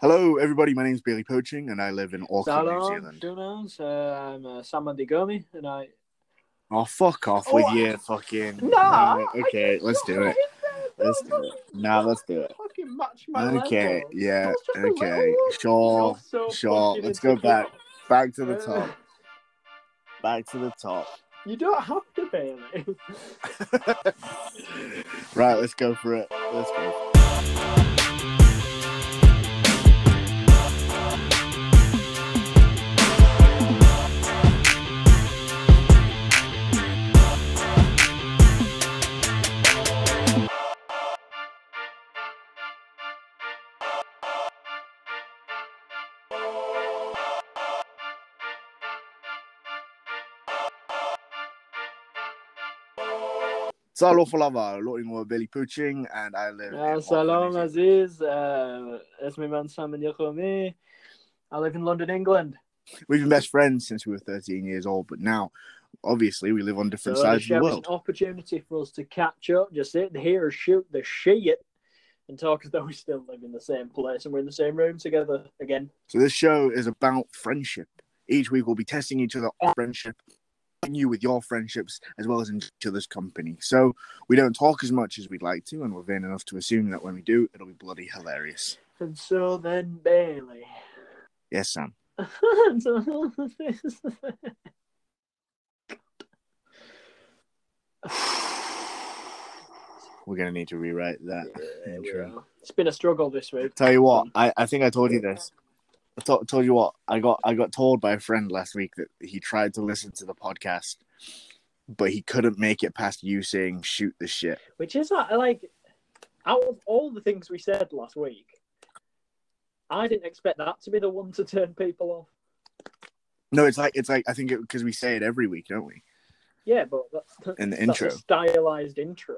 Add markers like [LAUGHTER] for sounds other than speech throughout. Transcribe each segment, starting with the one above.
Hello, everybody. My name is Bailey Poaching, and I live in Auckland, New Zealand. Dunas. Uh, I'm uh, Sam and I. Oh, fuck off Oh, with I- you, fucking. Nah, Right, okay, let's do it. Let's do it. Now, let's do it. Fucking match my Okay, yeah, That was just a okay, sure, sure. Let's go back, back to the Uh, top, back to the top. You don't have to, Bailey. [LAUGHS] [LAUGHS] right, let's go for it. Let's go. Talofa lava, Nottingham uh, Pooching, and I live. Salam Aziz, uh, it's my man and I live in London, England. We've been best friends since we were 13 years old, but now obviously we live on different so sides of the world. An opportunity for us to catch up, just sit here, shoot the shit, and talk as though we still live in the same place and we're in the same room together again. So this show is about friendship. Each week we'll be testing each other on friendship you with your friendships as well as in each other's company. So we don't talk as much as we'd like to, and we're vain enough to assume that when we do, it'll be bloody hilarious. And so then Bailey. Yes, Sam. We're gonna need to rewrite that intro. it's been a struggle this week. Tell you what, I, I think I told you this. I to- told you what I got. I got told by a friend last week that he tried to listen to the podcast, but he couldn't make it past you saying "shoot the shit." Which is like, out of all the things we said last week, I didn't expect that to be the one to turn people off. No, it's like it's like I think it because we say it every week, don't we? Yeah, but that's, In the that's intro. a stylized intro.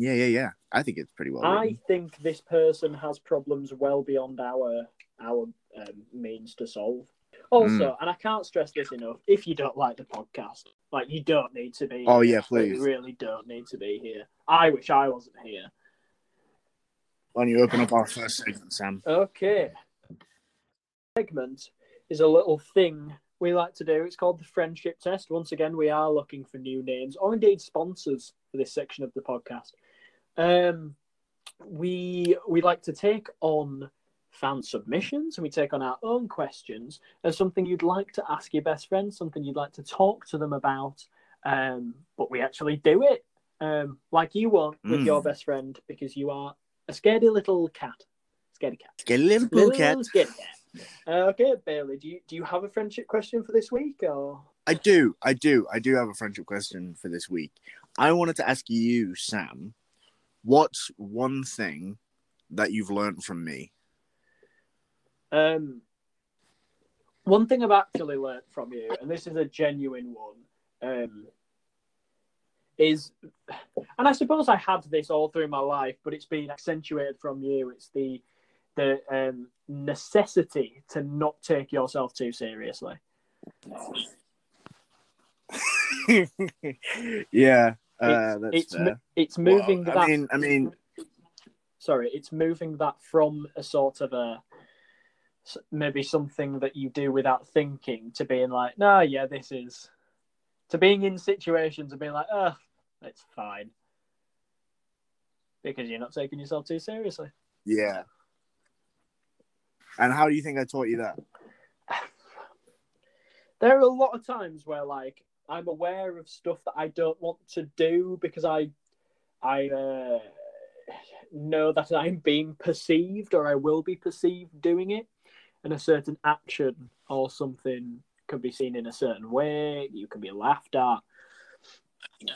Yeah, yeah, yeah. I think it's pretty well. I written. think this person has problems well beyond our our um, means to solve. Also, Mm. and I can't stress this enough: if you don't like the podcast, like you don't need to be. Oh, yeah, please. You really don't need to be here. I wish I wasn't here. Why don't you open up our first segment, Sam? Okay. Segment is a little thing we like to do. It's called the friendship test. Once again, we are looking for new names or indeed sponsors for this section of the podcast. Um, we we like to take on fan submissions and we take on our own questions as something you'd like to ask your best friend, something you'd like to talk to them about. Um, but we actually do it um, like you won't with Mm. your best friend because you are a scaredy little cat. Scaredy cat. Little Little cat. scaredy cat. Uh, okay, Bailey, do you do you have a friendship question for this week or? I do, I do, I do have a friendship question for this week. I wanted to ask you, Sam, what's one thing that you've learned from me? Um, one thing I've actually learned from you, and this is a genuine one, um, is, and I suppose I had this all through my life, but it's been accentuated from you. It's the the um, necessity to not take yourself too seriously. [LAUGHS] yeah, uh, It's- that's it's, it's moving Well, that. I mean, I mean, sorry, it's moving that from a sort of a maybe something that you do without thinking to being like, no, yeah, this is to being in situations and being like, oh, it's fine because you're not taking yourself too seriously. yeah. And how do you think I taught you that? [SIGHS] There are a lot of times where like I'm aware of stuff that I don't want to do because I I uh, know that I'm being perceived or I will be perceived doing it, and a certain action or something can be seen in a certain way. You can be laughed at.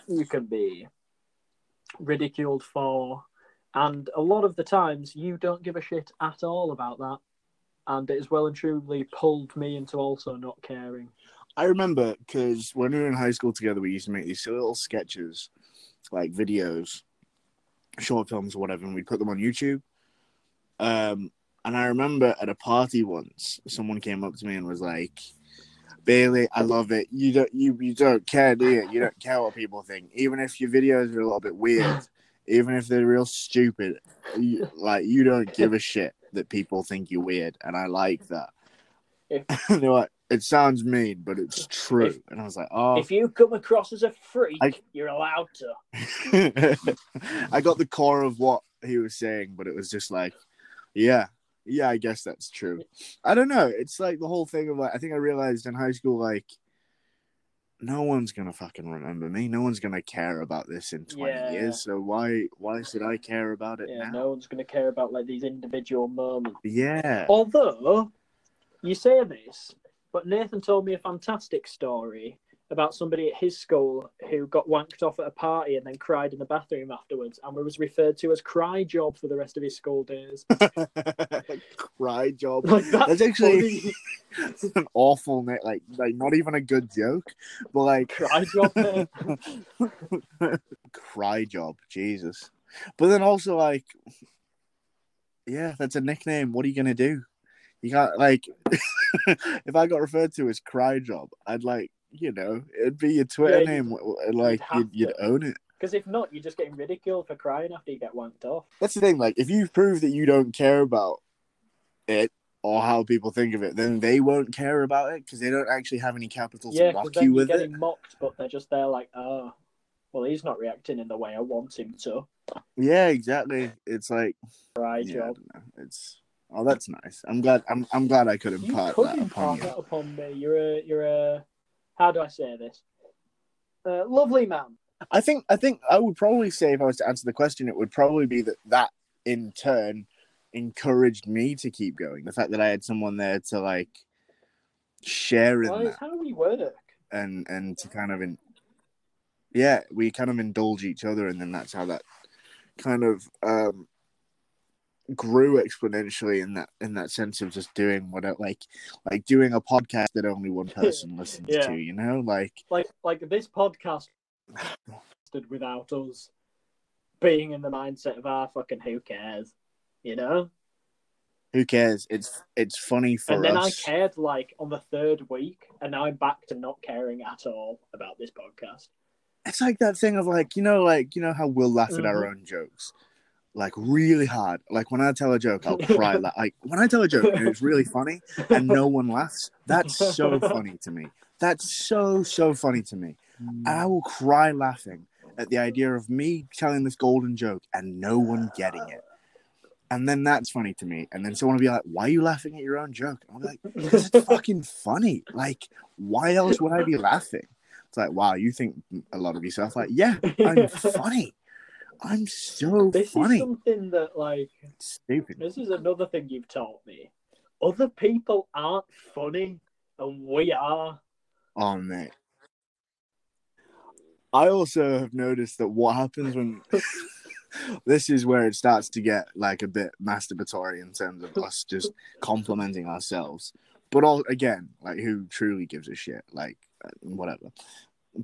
You can be ridiculed for, and a lot of the times you don't give a shit at all about that. And it has well and truly pulled me into also not caring. I remember because when we were in high school together, we used to make these little sketches, like videos, short films or whatever, and we'd put them on YouTube. Um, and I remember at a party once, someone came up to me and was like, Bailey, I love it. You don't you, you don't care, do you? You don't care what people think. Even if your videos are a little bit weird, even if they're real stupid. You, like you don't give a shit that people think you're weird, and I like that. If- [LAUGHS] they're like, it sounds mean, but it's true, If- and I was like, oh. If you come across as a freak, I- you're allowed to. [LAUGHS] I got the core of what he was saying, but it was just like, yeah, yeah, I guess that's true. I don't know. It's like the whole thing of like, I think I realized in high school, like, no one's gonna fucking remember me. No one's gonna care about this in twenty Yeah. years. So why, why should I care about it Yeah, now? no one's going to care about like these individual moments. Yeah. Although you say this, but Nathan told me a fantastic story about somebody at his school who got wanked off at a party and then cried in the bathroom afterwards and was referred to as cry job for the rest of his school days. [LAUGHS] Cry job. Like that's, That's actually [LAUGHS] an awful name. Like, like not even a good joke, but like cry job. [LAUGHS] cry job jesus but then also like yeah that's a nickname what are you gonna do you can't like [LAUGHS] if i got referred to as cry job i'd like you know it'd be your twitter Yeah, name like you'd, you'd own it Because if not, you're just getting ridiculed for crying after you get wanked off. that's the thing like if you prove that you don't care about it or how people think of it then they won't care about it because they don't actually have any capital Yeah, to mock then you you're with it getting mocked, but they're just there like, oh, well, he's not reacting in the way I want him to. yeah exactly it's like Cry yeah, I job. don't know. it's oh that's nice i'm glad i'm, I'm glad i could You impart could that upon you that upon me. You're a, you're a, how do I say this? Uh, lovely man. I think I think I would probably say if I was to answer the question, it would probably be that that in turn encouraged me to keep going. The fact that I had someone there to like share in Well, that how we work. and and to kind of in yeah, we kind of indulge each other, and then that's how that kind of um grew exponentially in that in that sense of just doing what I, like like doing a podcast that only one [LAUGHS] person listens Yeah. to you know like Like, like this podcast without us being in the mindset of, ah, fucking who cares? You know? who cares it's it's funny for us. and then us I cared like on the third week, and now I'm back to not caring at all about this podcast. it's like that thing of like you know like you know how we'll laugh at our own jokes like really hard. Like when i tell a joke i'll cry [LAUGHS] like when i tell a joke and it's really funny and no one laughs that's so funny to me. That's so so funny to me. I mm. will cry laughing at the idea of me telling this golden joke and no one getting it. And then that's funny to me. And then someone will be like why are you laughing at your own joke? And i'll be like because it's [LAUGHS] fucking funny. Like why else would i be laughing? It's like wow you think a lot of yourself like yeah i'm funny i'm so This funny. is something that, like, stupid. this is another thing you've taught me. Other people aren't funny, and we are. oh mate i also have noticed that what happens when [LAUGHS] this is where it starts to get like a bit masturbatory in terms of us just complimenting ourselves. But all again like who truly gives a shit? Like uh, whatever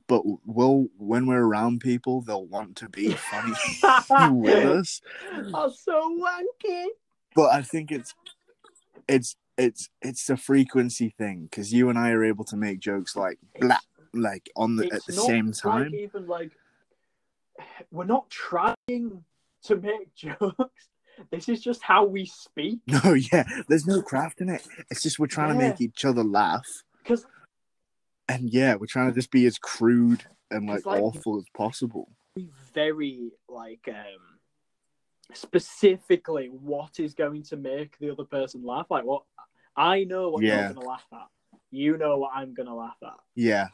but will when we're around people they'll want to be funny [LAUGHS] with us I'm so wanky. but I think it's it's it's it's the frequency thing because you and I are able to make jokes like blah, like on the at the same Like time. even like we're not trying to make [LAUGHS] jokes. This is just how we speak. [LAUGHS] No, yeah, there's no craft in it. It's just we're trying to make each other laugh, Because and yeah, we're trying to just be as crude and like, like- awful as possible. very like um specifically what is going to make the other person laugh. Like what I know what Yeah. you're gonna laugh at. You know what I'm gonna laugh at. Yeah,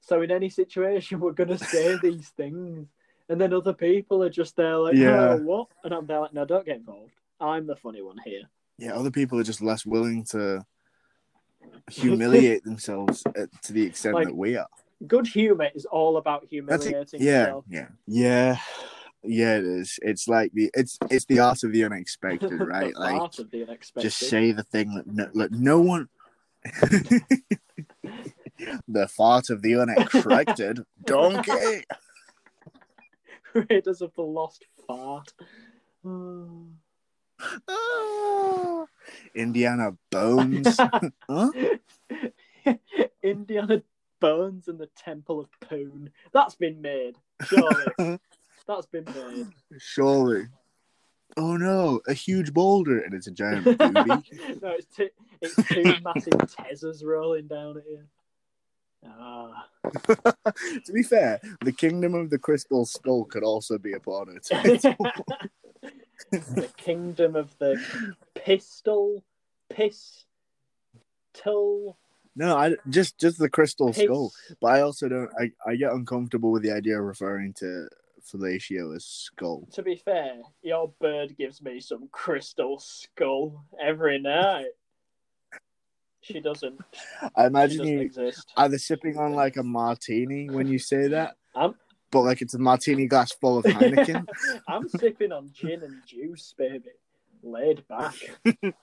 So in any situation [LAUGHS] we're gonna say [LAUGHS] these things. And then other people are just there like, Yeah. oh what? And I'm there like, no, don't get involved. I'm the funny one here. yeah. Other people are just less willing to humiliate themselves uh, to the extent Like, that we are. Good humor is all about humiliating. Yeah, yourself. yeah, yeah, yeah. It is. It's like the it's it's the art of the unexpected, [LAUGHS] right? the like art of the unexpected. just say the thing that no, no one. [LAUGHS] the fart of the unexpected donkey. Raiders of the Lost Fart. [SIGHS] [LAUGHS] Indiana Bones. [LAUGHS] huh? Indiana Bones and the Temple of Poon. That's been made. Surely. [LAUGHS] That's been made. Surely. Oh no, a huge boulder and it's a giant booby. no, it's two, it's two massive Tezzas rolling down at you. Ah. to be fair, the kingdom of the crystal skull could also be a porno title. The kingdom of the pistol, pistol, no, I just just the crystal skull. But I also don't. I, I get uncomfortable with the idea of referring to fellatio as skull. To be fair, your bird gives me some crystal skull every night. She doesn't. I imagine doesn't you exist. either sipping on like a martini when you say that, I'm but like it's a martini glass full of Heineken. [LAUGHS] I'm sipping on gin and juice, baby. Laid back. [LAUGHS]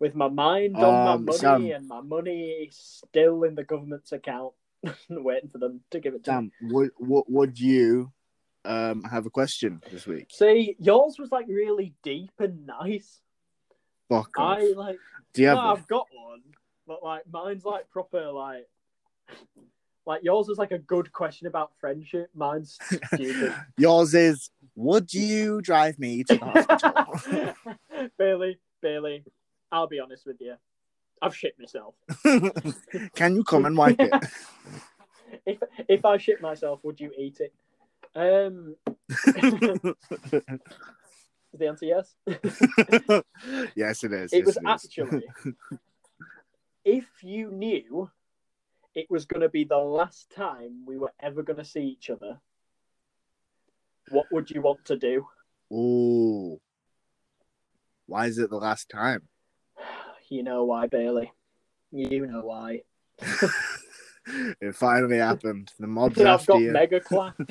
With my mind on Um, my money Sam. and my money still in the government's account, [LAUGHS] waiting for them to give it to me. Would would, would you um have a question this week? See, yours was like really deep and nice. Fuck off. I like Do you no, one? I've got one, but like mine's like proper like like yours was like a good question about friendship. Mine's stupid. [LAUGHS] Yours is. Would you drive me to the hospital? [LAUGHS] Bailey, Bailey, I'll be honest with you. I've shit myself. [LAUGHS] Can you come and wipe it? If if I shit myself, would you eat it? Um, is the answer yes? yes, it is. it yes, was is. actually if you knew it was going to be the last time we were ever going to see each other, what would you want to do? Ooh. Why is it the last time? [SIGHS] You know why, Bailey. You know why. [LAUGHS] it finally happened. The mob's [LAUGHS] I've after got you. mega [LAUGHS] clap. Make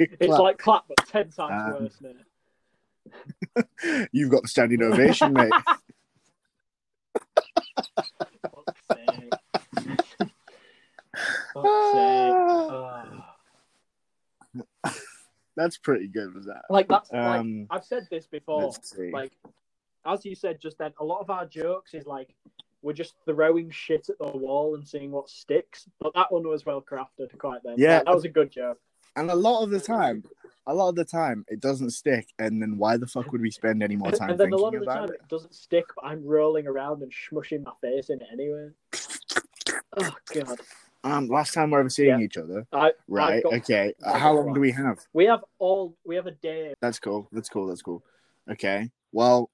it It's like clap, but ten times Um, worse now. You've got the standing ovation, mate. Ah. [SIGHS] That's pretty good, was that? Like that's like Um, I've said this before. Like as you said just then, a lot of our jokes is like we're just throwing shit at the wall and seeing what sticks. But that one was well crafted, quite then. Yeah. Like, that was a good joke. And a lot of the time, a lot of the time, it doesn't stick. And then why the fuck would we spend any more [LAUGHS] time and then a thinking lot of the about time it? it doesn't stick, but I'm rolling around and smushing my face in it anyway. [LAUGHS] Oh god. Um, last time we're ever seeing Yeah. each other, I right? Got- okay. How long do we have? we have all we have a day. That's cool. That's cool. That's cool. Okay. Well,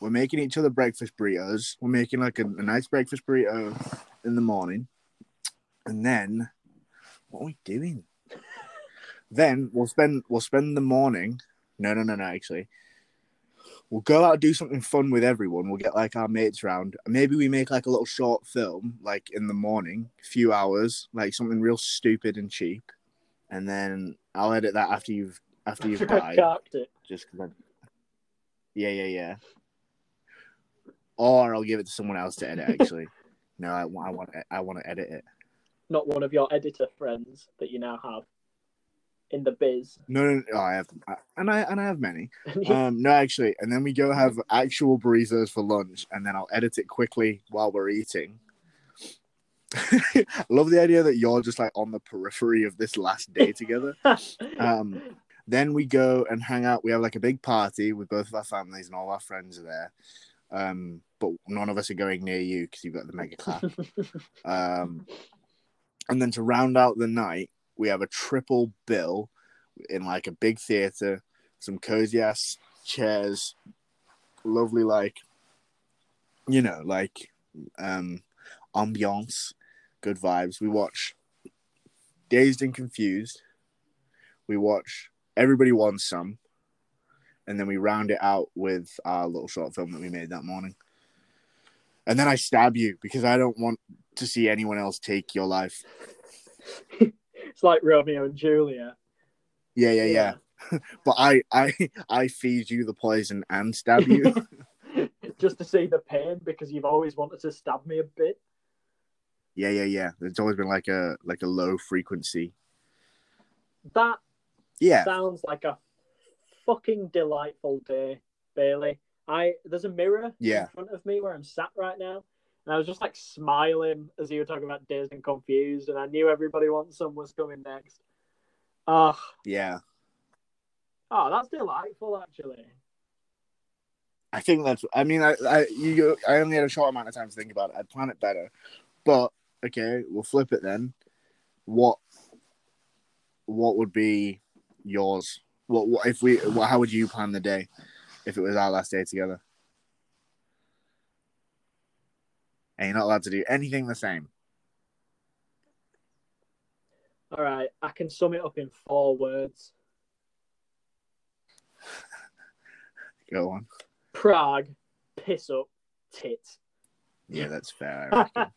we're making each other breakfast burritos. We're making like a, a nice breakfast burrito in the morning. And then what are we doing? [LAUGHS] then we'll spend we'll spend the morning. No, no, no, no, actually. We'll go out and do something fun with everyone. We'll get like our mates round. Maybe we make like a little short film, like in the morning, a few hours, like something real stupid and cheap. And then I'll edit that after you've after you've [LAUGHS] died just because I... Yeah, yeah, yeah. Or I'll give it to someone else to edit. Actually, [LAUGHS] no, I, I want I want to edit it. Not one of your editor friends that you now have in the biz. No, no, no I have, and I and I have many. [LAUGHS] Um, no, actually, and then we go have actual burritos for lunch, and then I'll edit it quickly while we're eating. I [LAUGHS] love the idea that you're just like on the periphery of this last day together. [LAUGHS] Um, then we go and hang out. We have like a big party with both of our families, and all our friends are there. Um, but none of us are going near you because you've got the mega clap. um, and then to round out the night, we have a triple bill in like a big theater, some cozy ass chairs, lovely like, you know, like um, ambiance, good vibes. We watch Dazed and Confused. We watch Everybody Wants Some, and then we round it out with our little short film that we made that morning. And then I stab you because I don't want to see anyone else take your life. [LAUGHS] [LAUGHS] it's like Romeo and Juliet. Yeah, yeah, yeah. [LAUGHS] But I, I, I feed you the poison and stab you. [LAUGHS] Just to see the pain because you've always wanted to stab me a bit. yeah, yeah, yeah. It's always been like a like a low frequency. That Yeah, sounds like a fucking delightful day, Bailey. I there's a mirror Yeah. in front of me where I'm sat right now, and I was just like smiling as you were talking about dazed and confused, and I knew everybody wants some was coming next. Ah, Yeah, oh, that's delightful, actually. I think that's. I mean, I, I, you, I only had a short amount of time to think about it. I'd plan it better, but okay, we'll flip it then. What, what would be yours? What, what if we? What, how would you plan the day if it was our last day together? And you're not allowed to do anything the same. All right, I can sum it up in four words: [LAUGHS] Go on. Prague, piss up, tit. Yeah, that's fair.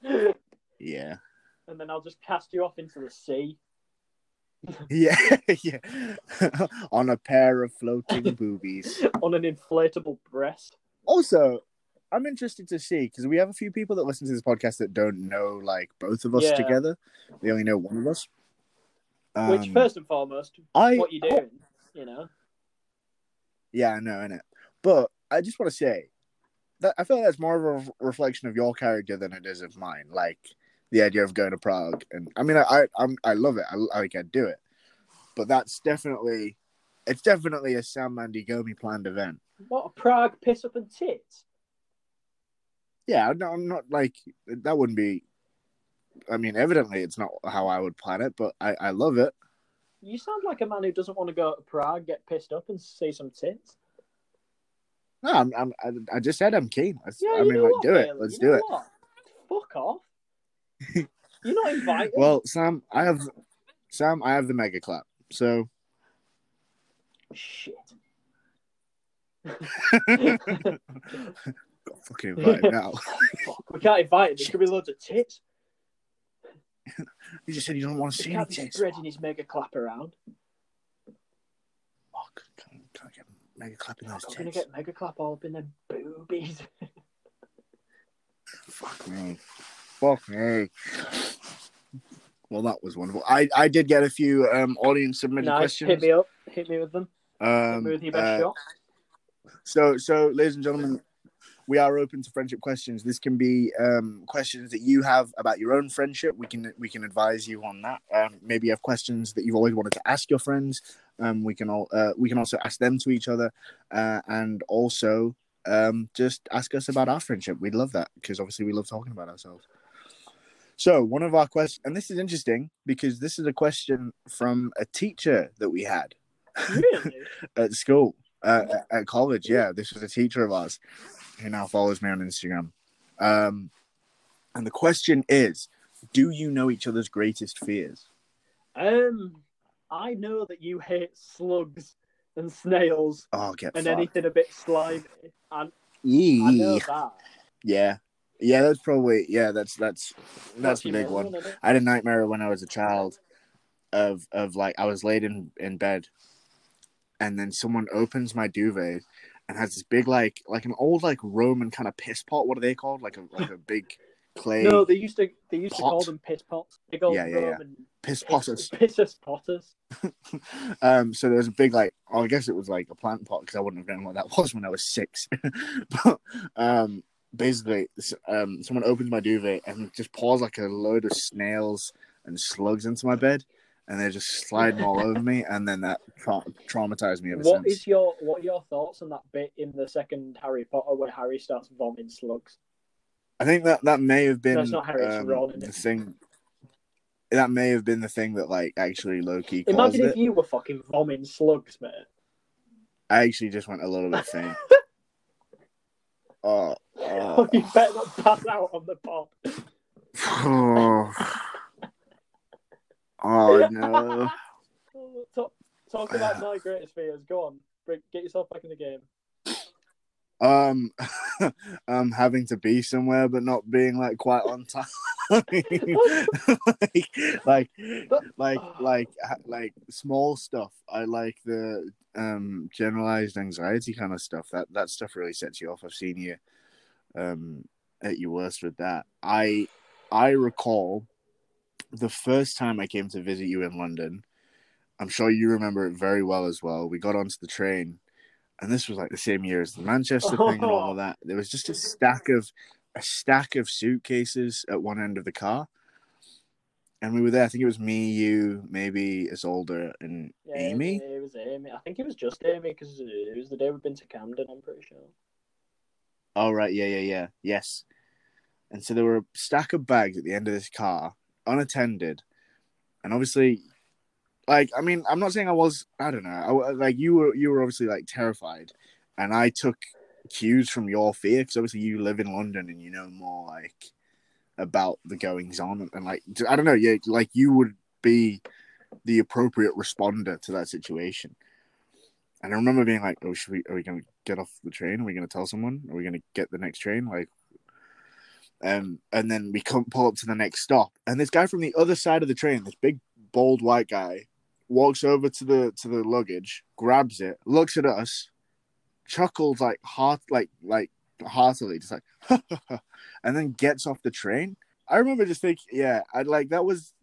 [LAUGHS] Yeah. and then I'll just cast you off into the sea. [LAUGHS] Yeah, yeah. On a pair of floating boobies. on an inflatable breast. Also, I'm interested to see because we have a few people that listen to this podcast that don't know like both of us Yeah. together. They only know one of us. Which, Um, first and foremost, I what you doing? You know, yeah, I know, innit? But I just want to say that I feel like that's more of a reflection of your character than it is of mine. Like the idea of going to Prague, and I mean, I I I'm, I love it. I like I'd do it, but that's definitely it's definitely a Sam Mandy Gomi planned event. what a Prague piss up and tits. Yeah, no, I'm not like that. Wouldn't be. I mean, evidently, it's not how I would plan it, but I I love it. You sound like a man who doesn't want to go to Prague, get pissed up, and see some tits. No, I'm, I'm I, I just said I'm keen. I, Yeah, I mean, like, what, do it. Let's You do it. what? Fuck off. [LAUGHS] You're not invited. Well, Sam, I have Sam, I have the mega clap. So shit. [LAUGHS] [LAUGHS] got fucking invited now. Fuck, [LAUGHS] we can't invite him. gonna be loads of tits. You just said you don't want to see any can't be tits. spreading his mega clap around. Fuck, can't, can't get mega clapping those I'm gonna tits. get mega clap all up in them boobies. [LAUGHS] Fuck me. Fuck me. Well, that was wonderful. I, I did get a few um, audience submitted nice. questions. Hit me up. Hit me with them. Hit Um, me with your best uh, shot. So, so, ladies and gentlemen, we are open to friendship questions. This can be um, questions that you have about your own friendship. We can we can advise you on that. Um, maybe you have questions that you've always wanted to ask your friends. Um, we can all uh, we can also ask them to each other, uh, and also um, just ask us about our friendship. We'd love that because obviously we love talking about ourselves. So one of our questions, and this is interesting because this is a question from a teacher that we had Really? [LAUGHS] at school, uh, at- at college. Yeah, this was a teacher of ours who now follows me on Instagram. Um, and the question is, do you know each other's greatest fears? Um, I know that you hate slugs and snails Oh, get and fucked. anything a bit slimy. And I know that. Yeah, yeah, that's probably yeah, that's that's that's the big one. I had a nightmare when I was a child of of like I was laid in in bed, and then someone opens my duvet and has this big like like an old like Roman kind of piss pot. What are they called? Like a like a big [LAUGHS] clay No, they used to they used to call them piss pots. Big old Yeah, yeah, yeah. Roman piss piss, potters. [LAUGHS] pissus potters. [LAUGHS] um, so there's a big like, oh, I guess it was like a plant pot because I wouldn't have known what that was when I was six. but um, basically, um, someone opens my duvet and just pours like a load of snails and slugs into my bed, and they're just sliding all over me, and then that tra- traumatized me ever What since. is your what are your thoughts on that bit in the second Harry Potter where Harry starts vomiting slugs? I think that that may have been No, not Harry, um, Ron, the it? thing. That may have been the thing that like actually low key caused Imagine it. if you were fucking vomiting slugs, mate. I actually just went a little bit faint. [LAUGHS] oh, Oh, oh. [LAUGHS] you better not pass out on the pod. [SIGHS] oh. [LAUGHS] No. talk, talk about my greatest fears. Go on, Bring, get yourself back in the game. Um, [LAUGHS] um, having to be somewhere but not being like quite on time. [LAUGHS] like, like, like, like, like small stuff. I like the um generalized anxiety kind of stuff. That that stuff really sets you off. I've seen you um at your worst with that. I I recall the first time I came to visit you in London. I'm sure you remember it very well as well. We got onto the train, and this was like the same year as the Manchester thing and all [LAUGHS] that. There was just a stack of a stack of suitcases at one end of the car, and we were there. I think it was me, you, maybe Isolde, and Yeah, Amy. It was Amy. I think it was just Amy because it was the day we've been to Camden. I'm pretty sure. Oh right, yeah, yeah, yeah, yes. And so there were a stack of bags at the end of this car, unattended, and obviously, like, I mean, I'm not saying I was, I don't know, I, like you were, you were obviously like terrified, and I took cues from your fear because obviously you live in London and you know more like about the goings on and, like I don't know, yeah, like you would be the appropriate responder to that situation. And I remember being like, "Oh, should we? Are we going to get off the train? Are we going to tell someone? Are we going to get the next train?" Like, um, and then we come pull up to the next stop, and this guy from the other side of the train, this big bald white guy, walks over to the to the luggage, grabs it, looks at us, chuckles like heart like like heartily, just like, [LAUGHS] and then gets off the train. I remember just thinking, yeah, I like that was,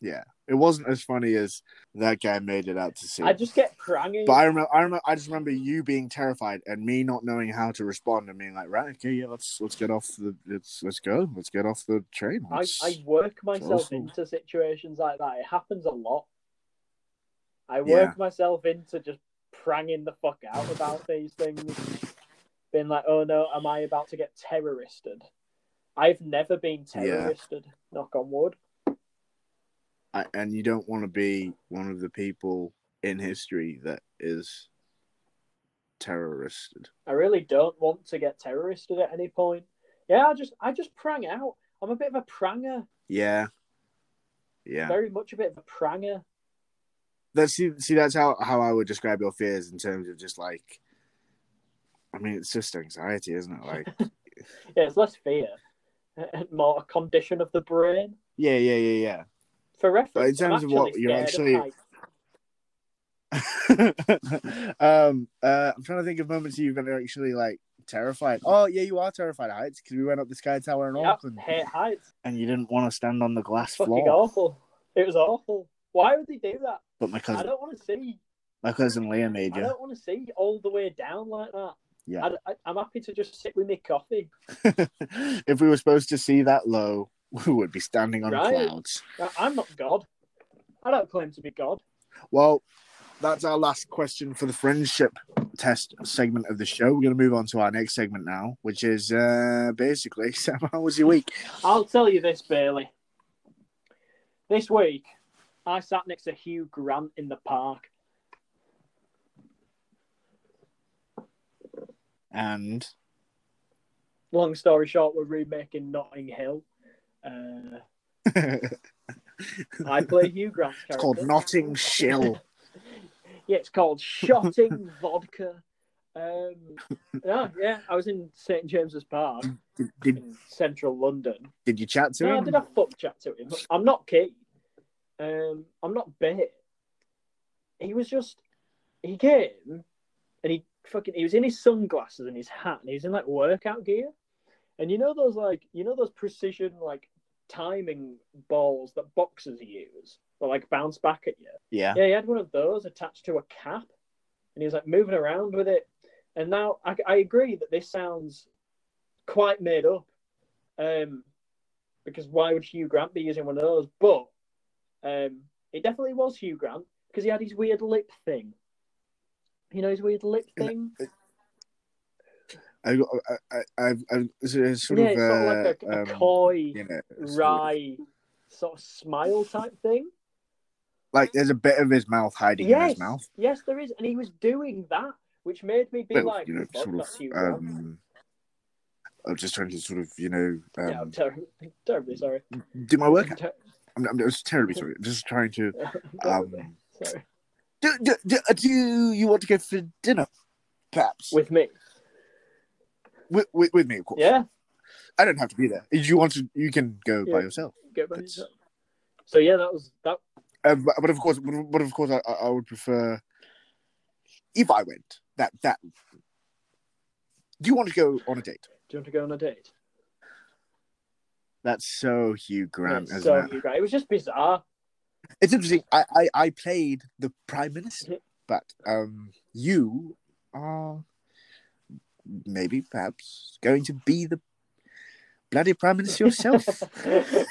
yeah, it wasn't as funny as that guy made it out to see. I just get pranging. But I remember, I remember, I just remember you being terrified and me not knowing how to respond and being like, right, okay, yeah, let's let's get off the, let's let's go, let's get off the train. I, I work myself awesome. into situations like that. It happens a lot. I work Yeah. myself into just pranging the fuck out about these things. Being like, oh no, am I about to get terroristed? I've never been Yeah. knock on wood. I, and you don't want to be one of the people in history that is terroristed. I really don't want to get terroristed at any point. Yeah, I just I just prang out. I'm a bit of a pranger. Yeah, yeah. Very much a bit of a pranger. That's see, see, that's how how I would describe your fears in terms of just like. I mean, it's just anxiety, isn't it? Like, [LAUGHS] Yeah, it's less fear. and More a condition of the brain. Yeah, yeah, yeah, yeah, For reference, But in terms I'm of what you're actually- [LAUGHS] um, uh, I'm trying to think of moments you've been actually like terrified. Oh, yeah, you are terrified of heights because we went up the Sky Tower in Yep, Auckland, hate heights. and you didn't want to stand on the glass Fucking floor. awful. It was awful. Why would they do that? But my cousin. I don't want to see. my cousin Leah made I don't want to see all the way down like that. Yeah. I, am happy to just sit with my coffee. [LAUGHS] if we were supposed to see that low, we [LAUGHS] would be standing on Right. clouds. I- I'm not God. I don't claim to be God. Well, that's our last question for the friendship test segment of the show. We're going to move on to our next segment now, which is uh, basically, [LAUGHS] Sam, how was your week? I'll tell you this, Bailey. This week, I sat next to Hugh Grant in the park. And Long story short, we're remaking Notting Hill. Uh, I play Hugh Grant's character. it's called Notting Shill. [LAUGHS] Yeah, it's called Shotting Vodka. Um, yeah, yeah, I was in St James's Park Did, did, in central London. did you chat to No, I did a fuck chat to him. I'm not keen. Um, I'm not bit. He was just, he came and he fucking, he was in his sunglasses and his hat and he was in like workout gear. And you know those like, you know those precision like timing balls that boxers use that like bounce back at you. Yeah. Yeah, he had one of those attached to a cap, and he was like moving around with it. And now I, I agree that this sounds quite made up, um, because why would Hugh Grant be using one of those? But um, it definitely was Hugh Grant because he had his weird lip thing. You know his weird lip thing. I, I, I, I've, I've it's a sort yeah, of, it's uh, sort of like a, a um, coy, you know, sort of- wry, sort of smile type thing. like there's a bit of his mouth hiding in his mouth. yes, there is, and he was doing that, which made me be Well, like, you know, "Fuck, sort of. Grant." Um, I'm just trying to sort of, you know, um, yeah, I'm ter- [LAUGHS] terribly sorry. do my workout. Ter- I'm, I'm just terribly sorry. I'm just trying to. [LAUGHS] Um, sorry. Do, do, do, do you want to go for dinner? Perhaps With me, with, with, with me, of course. yeah. I don't have to be there. If you want to, you can go by yourself. Get back That's- that. So yeah, that was that. Um, but, but of course, but, but of course, I, I would prefer if I went that that. Do you want to go on a date? Do you want to go on a date? That's so Hugh Grant, Yeah, so it? you got- it was just bizarre. It's interesting. I, I, I played the prime minister, but um, you are maybe perhaps going to be the bloody prime minister yourself. [LAUGHS]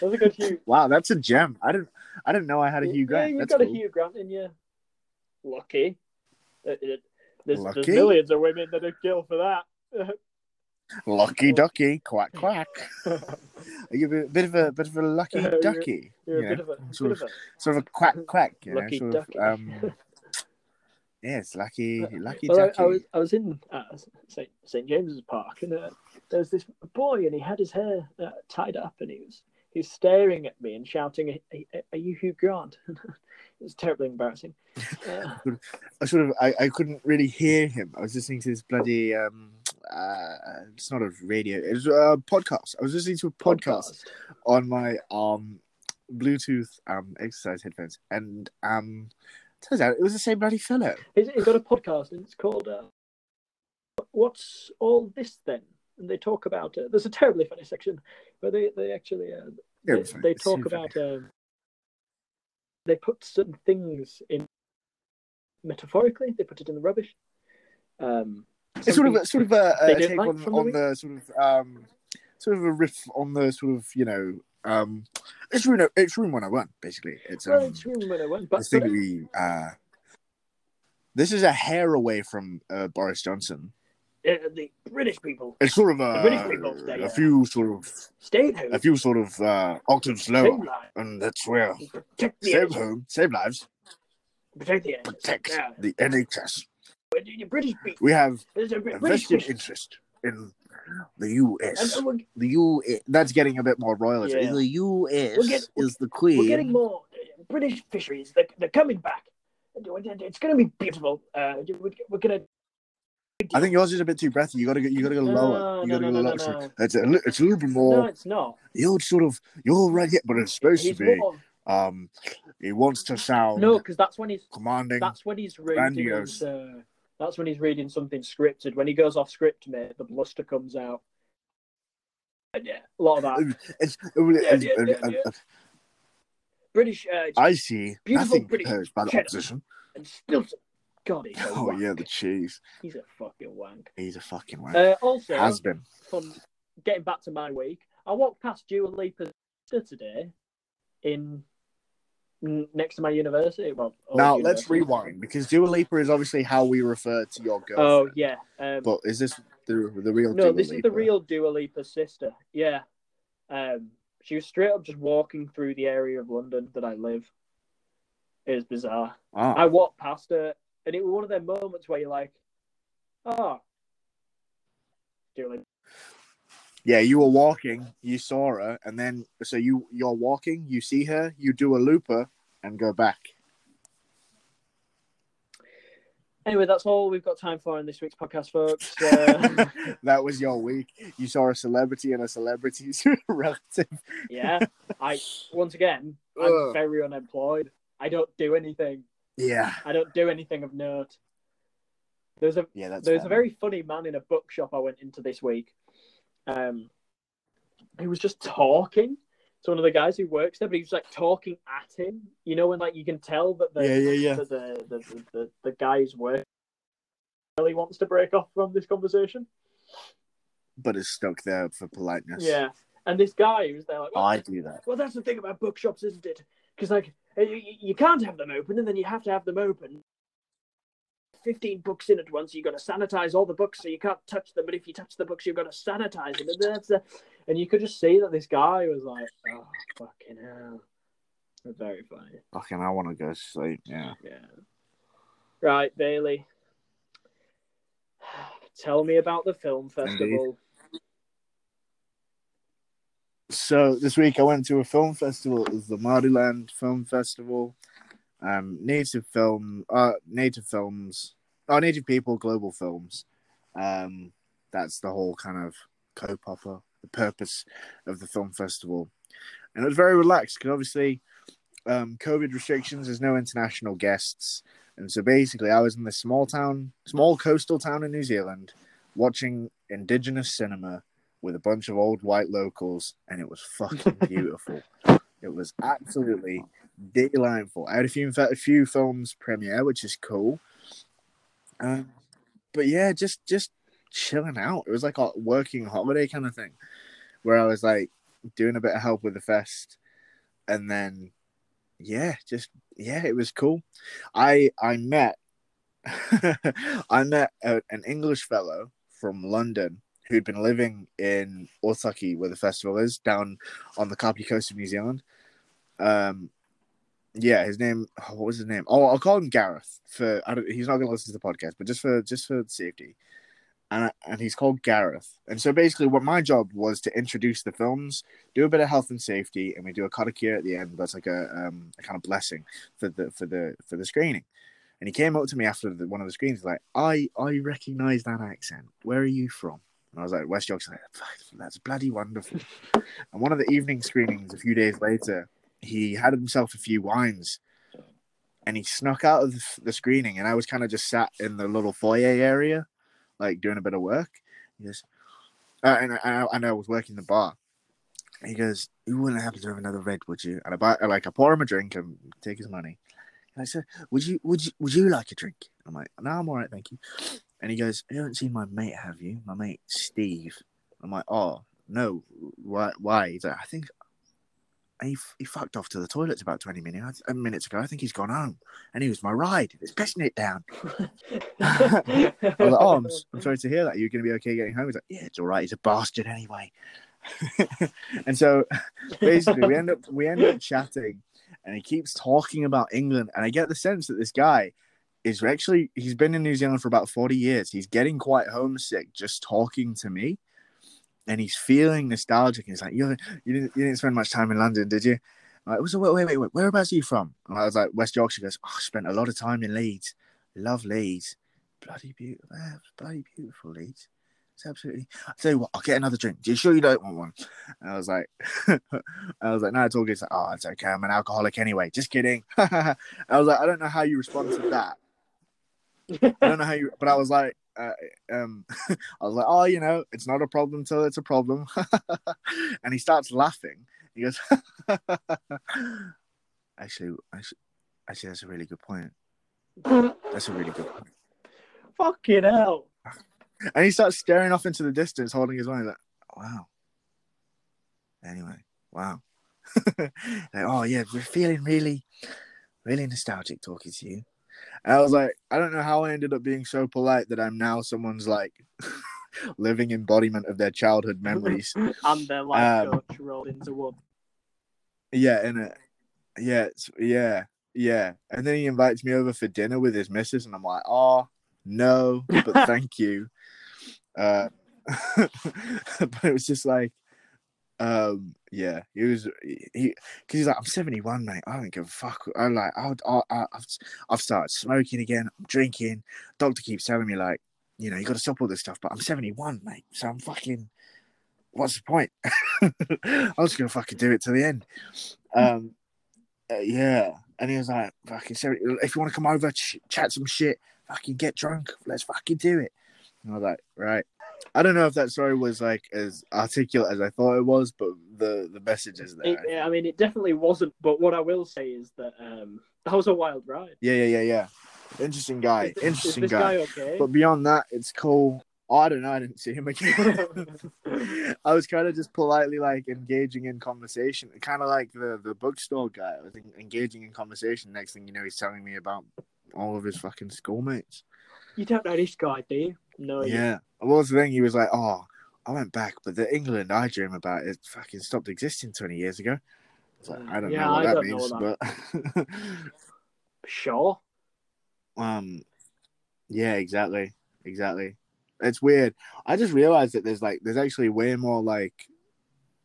That was a good Hugh. Wow, that's a gem. I didn't. I didn't know I had a Hugh Grant. Yeah, you that's got cool. a Hugh Grant in you. Lucky. Uh, uh, There's, Lucky? there's millions of women that are killed for that. Lucky [LAUGHS] ducky, quack quack. you're you a bit, of a bit of a lucky [LAUGHS] ducky? You're you a bit of a, sort of a Sort of a quack quack. You know, lucky sort ducky. Of, um, yes, lucky lucky Well, I. I was I was in St St James's Park, and uh, there was this boy, and he had his hair uh, tied up, and he was he was staring at me and shouting, "Are, you Hugh Grant?" [LAUGHS] it was terribly embarrassing. [LAUGHS] Uh, I sort of I, I couldn't really hear him. I was listening to this bloody um uh it's not a radio, it was a podcast. I was listening to a podcast, on my um Bluetooth um exercise headphones and um turns out it was the same bloody fellow. He's, he's got a podcast, and it's called uh, "What's All This Then?" And they talk about. Uh, there's a terribly funny section where they they actually uh, they, they talk about. Um, they put certain things in metaphorically. They put it in the rubbish. Um, It's sort of sort of a, a take like on, from the the sort of um sort of a riff on the sort of you know um it's room it's room one hundred one basically. It's um well, it's room went, but, this thing but we uh this is a hair away from uh, Boris Johnson. uh, the British people It's sort of a, people, a uh, few sort of stay at home, a few sort of uh, octaves lower, and that's where protect the save NHS, home, save lives, protect the NHS. protect Yeah, the NHS. the British people. We have a a British vested interest in the US. The U. That's getting a bit more royalist. Yeah. The U.S. Get- is the queen. we're getting more uh, British fisheries. They're, they're coming back. It's going to be beautiful. Uh, we're, we're going to. I think yours is a bit too breathy. You gotta go. You gotta go No, lower. You no, gotta no, go no, lower. It's a, it's a little bit more. No, it's not. You're sort of. You're right here, but it's supposed He's to be. more. Um, he wants to sound No, because that's when he's commanding. that's when he's. Grandiose. His, uh, that's when he's reading something scripted. When he goes off script, mate, the bluster comes out. And yeah, a lot of that. It's, it's- yeah, yeah, yeah. British uh, I see Beautiful nothing British the opposition. and Stilton. God, he's Oh wank. yeah, the cheese. He's a fucking wank. He's a fucking wank. Uh, also, Has been. Getting back to my week, I walked past Dua Lipa's today in next to my university. Well, Now let's rewind because Dua Lipa is obviously how we refer to your girl. Oh yeah. Um, But is this the the real? no, Dua this is the real Dua Lipa's sister. Yeah. Um, she was straight up just walking through the area of London that I live. It was bizarre. Ah, I walked past her, and it was one of them moments where you're like, "Oh, Dua Lipa." Yeah, you were walking, you saw her, and then so you you're walking, you see her, you do a looper, and go back. Anyway, that's all we've got time for in this week's podcast, folks. [LAUGHS] Uh, that was your week. You saw a celebrity and a celebrity's [LAUGHS] relative. yeah, I once again, I'm Ugh. very unemployed. I don't do anything. Yeah, I don't do anything of note. There's a yeah, that's. there's a fair. very funny man in a bookshop I went into this week. Um, he was just talking to one of the guys who works there, but he was like talking at him. You know, when like you can tell that the Yeah, yeah, yeah. the, the, the, the, the guy's work really wants to break off from this conversation. But it's stuck there for politeness. Yeah, and this guy was there like, well, I do that. well, that's the thing about bookshops, isn't it? Because like you, you can't have them open, and then you have to have them open. Fifteen books in at once. You've got to sanitize all the books, so you can't touch them. But if you touch the books, you've got to sanitize them, and that's the... and you could just see that this guy was like, "Oh fucking hell!" Very funny. Fucking, I want to go sleep. Yeah. Yeah. Right, Bailey. Tell me about the film festival. So this week I went to a film festival. It was the Maoriland Film Festival. Um, native film, uh, native films, oh, native people, global films. Um, that's the whole kind of kaupapa, the purpose of the film festival, and it was very relaxed because obviously, um, COVID restrictions. There's no international guests, and so basically, I was in this small town, small coastal town in New Zealand, watching indigenous cinema with a bunch of old white locals, and it was fucking [LAUGHS] beautiful. it was absolutely delightful. I had a few, a few films premiere, which is cool. Um, but yeah, just just chilling out. It was like a working holiday kind of thing, where I was like doing a bit of help with the fest, and then yeah, just yeah, it was cool. I I met [LAUGHS] I met a, an English fellow from London who'd been living in Otaki, where the festival is, down on the Kapiti coast of New Zealand. Um, yeah, his name. Oh, what was his name? Oh, I'll call him Gareth. For I he's not going to listen to the podcast, but just for just for safety, and and he's called Gareth. And so basically, what my job was to introduce the films, do a bit of health and safety, and we do a karakia at the end. That's like a um a kind of blessing for the for the for the screening. And he came up to me after the, one of the screens, like, I I recognize that accent. Where are you from? And I was like, West Yorkshire. Like, That's bloody wonderful. and one of the evening screenings a few days later, he had himself a few wines and he snuck out of the, screening. And I was kind of just sat in the little foyer area, like doing a bit of work. He goes, uh, and, I, I was working the bar. He goes, You wouldn't happen to have another red, would you? And I buy, like, I pour him a drink and take his money. And I said, "Would you, would you, would you like a drink?" I'm like, "No, I'm all right, thank you." And he goes, "You haven't seen my mate, have you? My mate Steve." I'm like, "Oh no, why? Why?" He's like, "I think he, he fucked off to the toilets about 20 minutes uh, minutes ago. I think he's gone home, and he was my ride. It's pissing it down." [LAUGHS] I was like, "Oh, I'm, I'm sorry to hear that. You're going to be okay getting home?" He's like, "Yeah, it's all right. He's a bastard anyway." [LAUGHS] and so [LAUGHS] basically, we end up we end up chatting and he keeps talking about England. And I get the sense that this guy is actually he's been in New Zealand for about 40 years. He's getting quite homesick just talking to me. And he's feeling nostalgic. He's like, you, you, didn't, you didn't spend much time in London, did you? I'm like, so wait, wait, wait, wait, whereabouts are you from? And I was like, West Yorkshire. He goes, oh, I spent a lot of time in Leeds. Love Leeds. Bloody beautiful. Uh, bloody beautiful Leeds. It's absolutely. I tell you what, I'll get another drink. Do you sure you don't want one? And I was like, [LAUGHS] I was like, no, it's all good. Like, oh, it's okay. I'm an alcoholic anyway. Just kidding. [LAUGHS] I was like, I don't know how you respond to that. I don't know how you, but I was like, uh, um, [LAUGHS] I was like, oh, you know, it's not a problem till it's a problem. [LAUGHS] and he starts laughing. He goes, [LAUGHS] actually, actually, actually, that's a really good point. That's a really good point. Fucking hell. And he starts staring off into the distance, holding his wine. Like, wow. Anyway, wow. like, oh yeah, we're feeling really, really nostalgic talking to you. And I was like, I don't know how I ended up being so polite that I'm now someone's like [LAUGHS] living embodiment of their childhood memories. [LAUGHS] and their life um, coach rolled into one. Yeah, and it, yeah, yeah, yeah. And then he invites me over for dinner with his missus, and I'm like, oh no, but [LAUGHS] thank you. Uh, but it was just like, um, yeah, he was he because he's like, I'm 71, mate. I don't give a fuck. I'm like, I, I, I've I've started smoking again. I'm drinking. Doctor keeps telling me like, you know, you got to stop all this stuff. But I'm 71, mate. So I'm fucking. What's the point? [LAUGHS] I was gonna fucking do it to the end. Um, uh, yeah. And he was like, fucking, if you want to come over, ch- chat some shit, fucking get drunk. Let's fucking do it. And I was like, right. I don't know if that story was like as articulate as I thought it was, but the the message is there. It, I mean, it definitely wasn't. But what I will say is that um, that was a wild ride. Yeah, yeah, yeah, yeah. Interesting guy. Is, Interesting guy. guy okay? But beyond that, it's cool. I don't know. I didn't see him again. [LAUGHS] I was kind of just politely like engaging in conversation, kind of like the the bookstore guy. I was engaging in conversation. Next thing you know, he's telling me about all of his fucking schoolmates. You don't know this guy, do you? No. Yeah. What was the thing? He was like, "Oh, I went back, but the England I dream about it fucking stopped existing twenty years ago." I, like, I don't yeah, know what I that means, that. but Sure. [LAUGHS] um, yeah, exactly, exactly. It's weird. I just realized that there's like there's actually way more like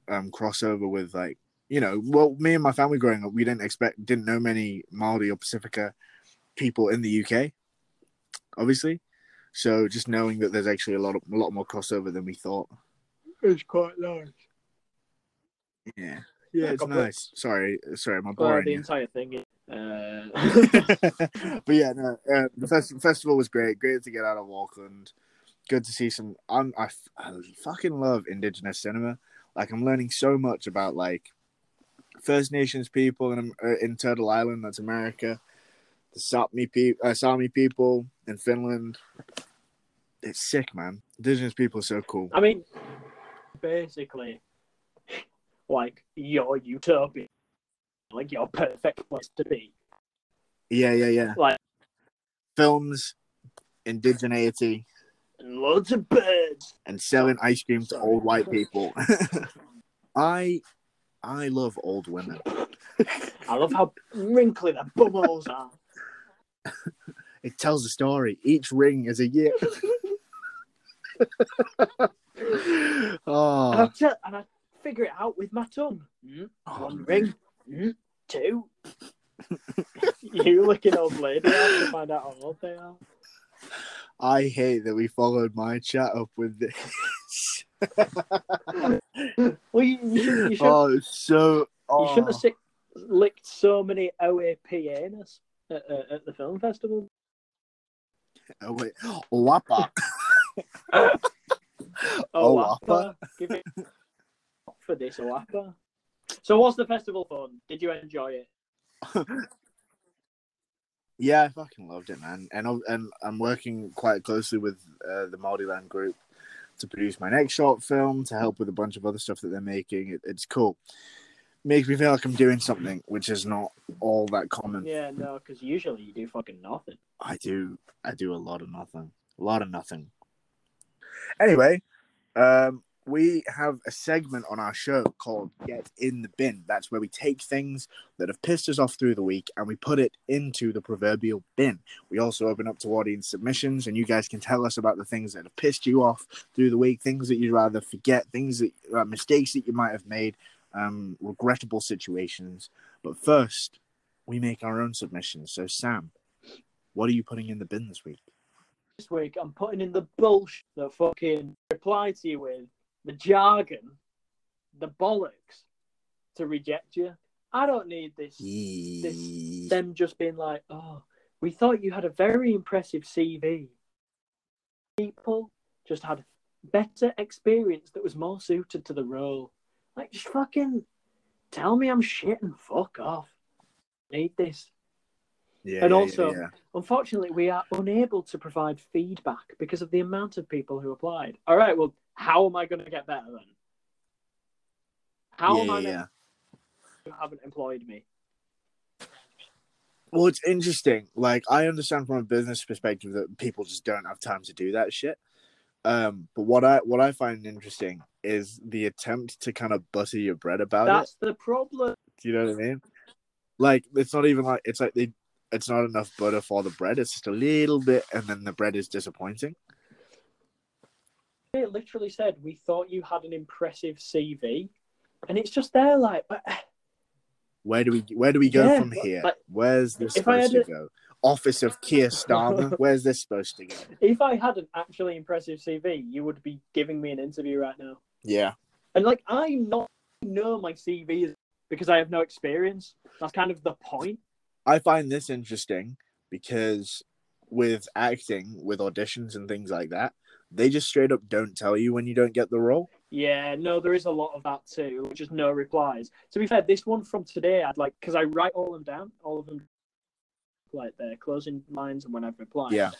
um crossover with like you know well me and my family growing up we didn't expect didn't know many Maori or Pacifica people in the UK obviously so just knowing that there's actually a lot of, a lot more crossover than we thought It's quite nice. yeah yeah Yeah, it's got nice sorry sorry am I Well, boring the you? entire thing. is- [LAUGHS] Uh, but yeah, no, uh, the fest- festival was great. Great to get out of Auckland. Good to see some. I'm, I, f- I fucking love Indigenous cinema. Like I'm learning so much about like First Nations people in uh, in Turtle Island. That's America. The Sapmi people, uh, Sami people in Finland. It's sick, man. Indigenous people are so cool. I mean, basically, like your utopia, like your perfect place to be. Yeah, yeah, yeah. Like Films, indigeneity, and loads of birds. and selling ice cream to old white people. [LAUGHS] I I love old women. I love how wrinkly their bubbles are. [LAUGHS] It tells a story. Each ring is a year. [LAUGHS] [LAUGHS] And, I oh, tell, and I figure it out with my tongue. Mm, Oh, one man. ring, mm, two. you look an old lady out to find out how old they are. I hate that we followed my chat up with this. Well, you, you, you, should, oh, it's so. you Oh. shouldn't have licked so many OAP anus at, uh, at the film festival. Oh, wait. Wappa. Oh, Oh, Wappa. Give it for this Wappa. So, what's the festival fun? Did you enjoy it? [LAUGHS] Yeah, I fucking loved it, man. And I'm- and I'm working quite closely with uh, the Maoriland group to produce my next short film to help with a bunch of other stuff that they're making. It, it's cool. Makes me feel like I'm doing something, which is not all that common. Yeah, no, because usually you do fucking nothing. I do. I do a lot of nothing. A lot of nothing. Anyway, um, we have a segment on our show called "Get in the Bin." That's where we take things that have pissed us off through the week and we put it into the proverbial bin. We also open up to audience submissions, and you guys can tell us about the things that have pissed you off through the week, things that you'd rather forget, things that uh, mistakes that you might have made, um, regrettable situations. But first, we make our own submissions. So, Sam, what are you putting in the bin this week? This week, I'm putting in the bullshit that fucking reply to you with, the jargon, the bollocks to reject you. I don't need this. this Them just being like, oh, we thought you had a very impressive CV. People just had better experience that was more suited to the role. Like, just fucking tell me I'm shit and fuck off. Need this. Yeah, And yeah, also- yeah. Unfortunately, we are unable to provide feedback because of the amount of people who applied. All right, well, how am I going to get better then? How yeah, am I yeah, yeah. to haven't employed me? Well, it's interesting. Like, I understand from a business perspective that people just don't have time to do that shit. Um, but what I what I find interesting is the attempt to kind of butter your bread about it. That's the problem. Do you know what I mean? Like, it's not even like it's like they, it's not enough butter for the bread. It's just a little bit, and then the bread is disappointing. It literally said, "We thought you had an impressive CV," and it's just there, like, but eh. Where do we where do we go Yeah, from here? like, Where's this supposed to had go? Office of Keir Starmer. [LAUGHS] Where's this supposed to go? if I had an actually impressive CV, you would be giving me an interview right now. Yeah, And like, I'm not I know my CV is because I have no experience. That's kind of the point. I find this interesting because with acting, with auditions and things like that, they just straight up don't tell you when you don't get the role. Yeah, no, there is a lot of that too. Just no replies. To be fair, this one from today, I'd like because I write all of them down, all of them, like their closing lines and when I've replied. Yeah.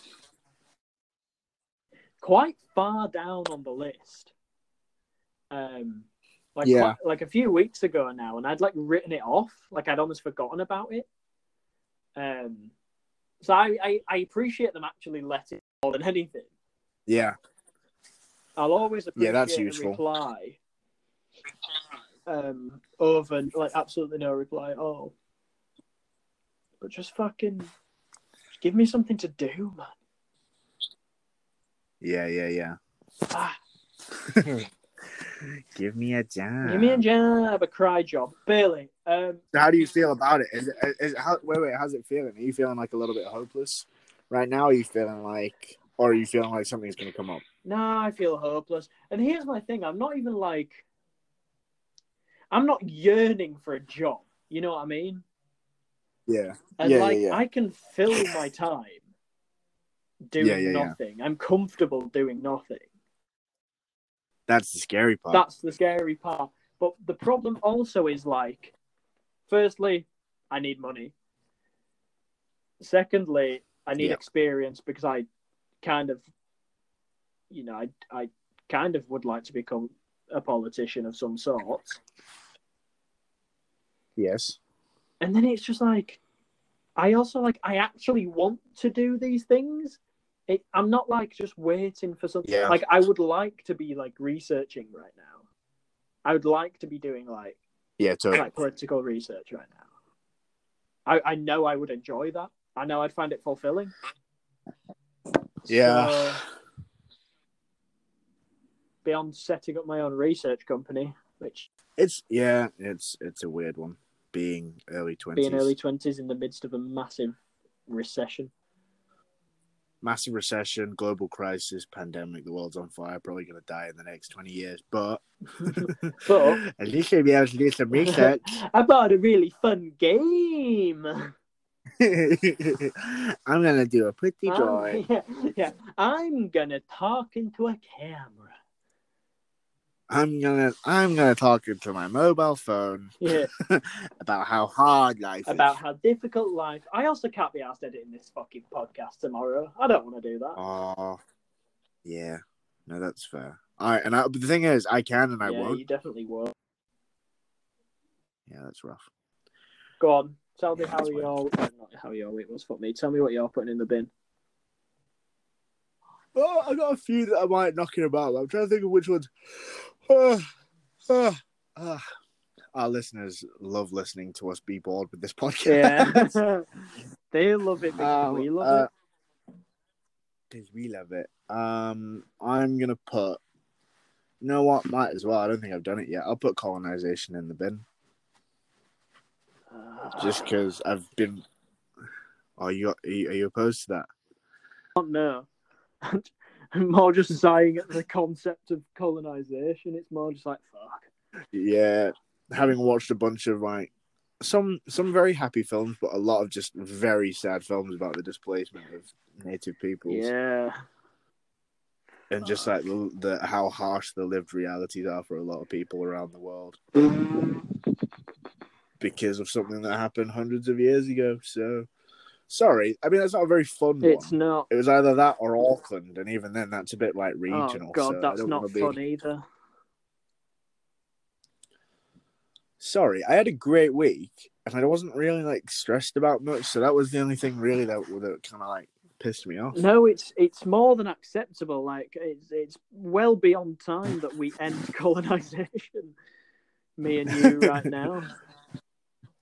Quite far down on the list. Um, like Yeah. quite- like a few weeks ago now, and I'd like written it off, like I'd almost forgotten about it. Um, so I I, I appreciate them actually letting more than anything. Yeah, I'll always appreciate Yeah, that's useful. reply. Um, over like absolutely no reply at all. But just fucking just give me something to do, man. yeah, yeah, yeah. Ah, [LAUGHS] [LAUGHS] Give me a job. give me a job, I have a cry job, Bailey. Um, How do you feel about it? Is, is, how, wait, wait, how's it feeling? Are you feeling like a little bit hopeless right now? Are you feeling like, or are you feeling like something's going to come up? nah, I feel hopeless. And here's my thing: I'm not even like, I'm not yearning for a job. You know what I mean? Yeah, And Yeah, yeah, like, yeah. I can fill my [LAUGHS] time doing Yeah, yeah, yeah. nothing. I'm comfortable doing nothing. That's the scary part. That's the scary part. But the problem also is like, firstly, I need money. Secondly, I need Yeah. experience because I kind of, you know, I, I kind of would like to become a politician of some sort. Yes. and then it's just like i also like i actually want to do these things it, i'm not like just waiting for something Yeah. like i would like to be like researching right now i would like to be doing like Yeah. Totally. like political research right now i i know i would enjoy that i know i'd find it fulfilling Yeah. So, beyond setting up my own research company which It's yeah. It's it's a weird one. Being early twenties. being early 20s in the midst of a massive recession Massive recession, global crisis, pandemic. The world's on fire. Probably going to die in the next twenty years. But [LAUGHS] [LAUGHS] But- at least you'll be able to do some research. [LAUGHS] I bought a really fun game. I'm gonna do a pretty Um, drawing. yeah, yeah, I'm gonna talk into a camera. I'm gonna I'm gonna talk into my mobile phone [LAUGHS] Yeah, [LAUGHS] about how hard life about is. how difficult life. I also can't be asked editing this fucking podcast tomorrow. I don't want to do that. Oh, yeah. No, that's fair. All right, and I, but the thing is, I can and I yeah, won't. you definitely won't. Yeah, that's rough. Go on, tell me Yeah, how you're. uh, Not how you're. It was fuck me. Tell me what you're putting in the bin. Oh, I got a few that I might knocking about. I'm trying to think of which ones. Ah, [SIGHS] ah, [SIGHS] [SIGHS] ah. Our listeners love listening to us be bored with this podcast. Yeah, [LAUGHS] they love it because Um, we love uh, it. Because we love it. Um, I'm gonna put. You know what? Might as well. I don't think I've done it yet. I'll put colonization in the bin just because I've been. Are you, are you opposed to that? don't know. [LAUGHS] [LAUGHS] More just sighing at the concept of colonization. It's more just like fuck. Yeah, having watched a bunch of like some some very happy films, but a lot of just very sad films about the displacement of native peoples Yeah. and just like the, the how harsh the lived realities are for a lot of people around the world mm. because of something that happened hundreds of years ago. So sorry, I mean that's not a very fun It's one. not. It was either that or Auckland, and even then, that's a bit like oh, regional. Oh god, so that's not be- fun either. sorry, I had a great week and I wasn't really like stressed about much, so that was the only thing really that that kind of like pissed me off. No, it's it's more than acceptable. Like it's it's well beyond time that we end [LAUGHS] colonization. Me and you right now. [LAUGHS]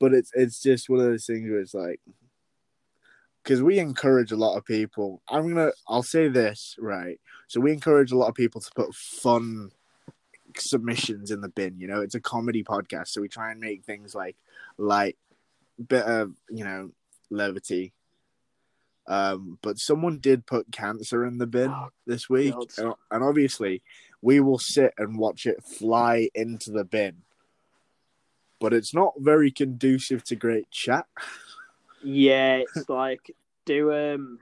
But it's it's just one of those things where it's like because we encourage a lot of people. I'm gonna I'll say this right. So we encourage a lot of people to put fun submissions in the bin. You know, it's a comedy podcast, so we try and make things like light, bit of you know levity. Um, but someone did put cancer in the bin Oh, this week, and, and obviously we will sit and watch it fly into the bin. But it's not very conducive to great chat. [LAUGHS] Yeah, it's like do um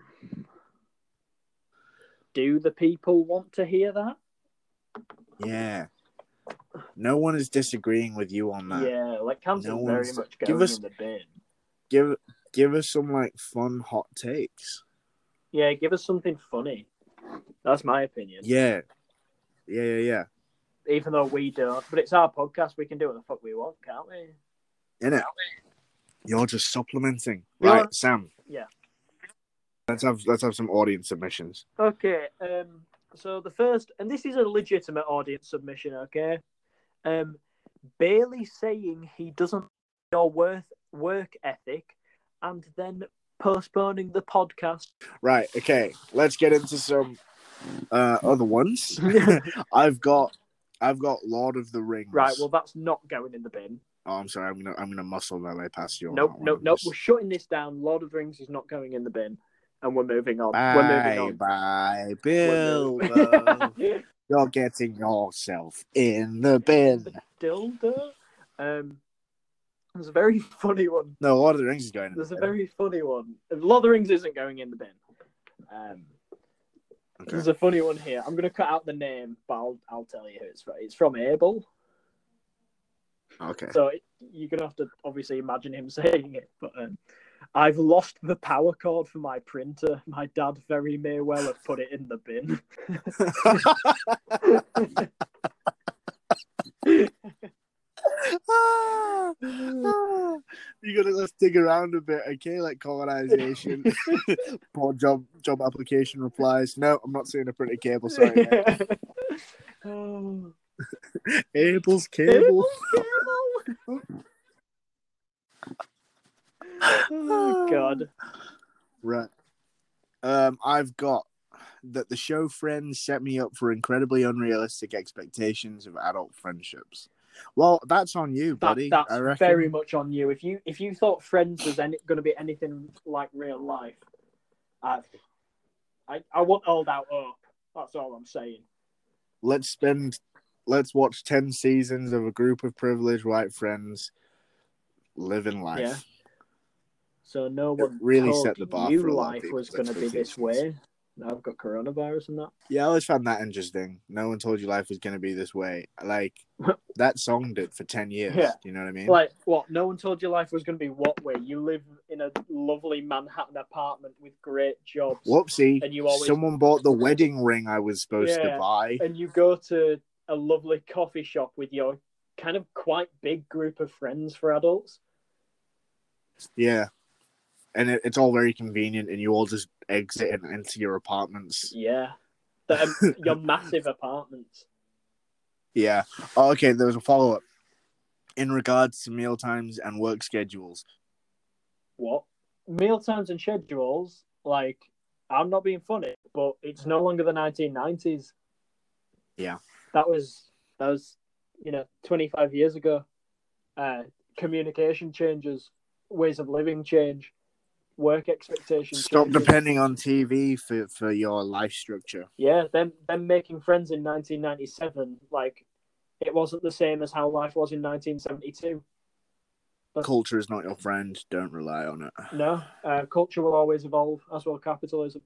do the people want to hear that? Yeah. No one is disagreeing with you on that. Yeah, like cancer's No very much give us- in the bin. Give give us some like fun hot takes. Yeah, give us something funny. That's my opinion. Yeah. Yeah, yeah, yeah. Even though we don't, but it's our podcast. We can do what the fuck we want, can't we? In it. You're just supplementing. Right, Sam. Yeah. Let's have let's have some audience submissions. Okay. Um. So the first, and this is a legitimate audience submission. Okay. Um, Bailey saying he doesn't know your worth work ethic, and then postponing the podcast. Right, okay. Let's get into some uh other ones. [LAUGHS] [LAUGHS] I've got I've got Lord of the Rings. right. Well, that's not going in the bin. Oh, I'm sorry. I'm gonna I'm gonna muscle my way past you. Nope. Nope. Nope. We're shutting this down. Lord of the Rings is not going in the bin, and we're moving on. Bye, we're moving [LAUGHS] on. bye, Bilbo. You're getting yourself in the bin. dildo. Um, there's a very [LAUGHS] funny one. No, Lord of the Rings is going. In There's the a bin. very funny one. Lord of the Rings isn't going in the bin. Um, Okay. There's a funny one here. I'm going to cut out the name, but I'll, I'll tell you who it's from. It's from Abel. Okay. So it, you're going to have to obviously imagine him [LAUGHS] saying it. But um, I've lost the power cord for my printer. My dad very may well have put it in the bin. You're gonna let's dig around a bit, okay? Like colonization, [LAUGHS] poor job job application replies. No, I'm not seeing a printed cable. Sorry, mate. oh, [LAUGHS] Abel's cable. Oh God. Right. Um, I've got that the show Friends set me up for incredibly unrealistic expectations of adult friendships. Well, that's on you, That, buddy. that's very much on you. If you if you thought Friends was any, going to be anything like real life, I, I I won't hold out hope. That's all I'm saying. Let's spend. Let's watch ten seasons of a group of privileged white friends living life. Yeah. So no It one really set the bar for a lot life people's was going to be this way. Now I've got coronavirus and that. Yeah, I always found that interesting. No one told you life was going to be this way. Like [LAUGHS] that song did for ten years. Yeah. You know what I mean? Like what? No one told you life was going to be what way? You live in a lovely Manhattan apartment with great jobs, Whoopsie! and you always- Someone bought the wedding ring I was supposed Yeah. to buy. and you go to a lovely coffee shop with your kind of quite big group of friends for adults. Yeah. And it, it's all very convenient, and you all just exit and into your apartments. Yeah, the, um, [LAUGHS] your massive apartments. Yeah. Oh, okay, there was a follow up. In regards to meal times and work schedules, What meal times and schedules? Like, I'm not being funny, but it's no longer the 1990s. Yeah. That was that was you know 25 years ago. Uh, communication changes, ways of living change, work expectations. stop changes. depending on TV for, for your life structure. Yeah, them them making friends in 1997, like it wasn't the same as how life was in 1972. Culture is not your friend. Don't rely on it. No, uh, culture will always evolve, as will capitalism.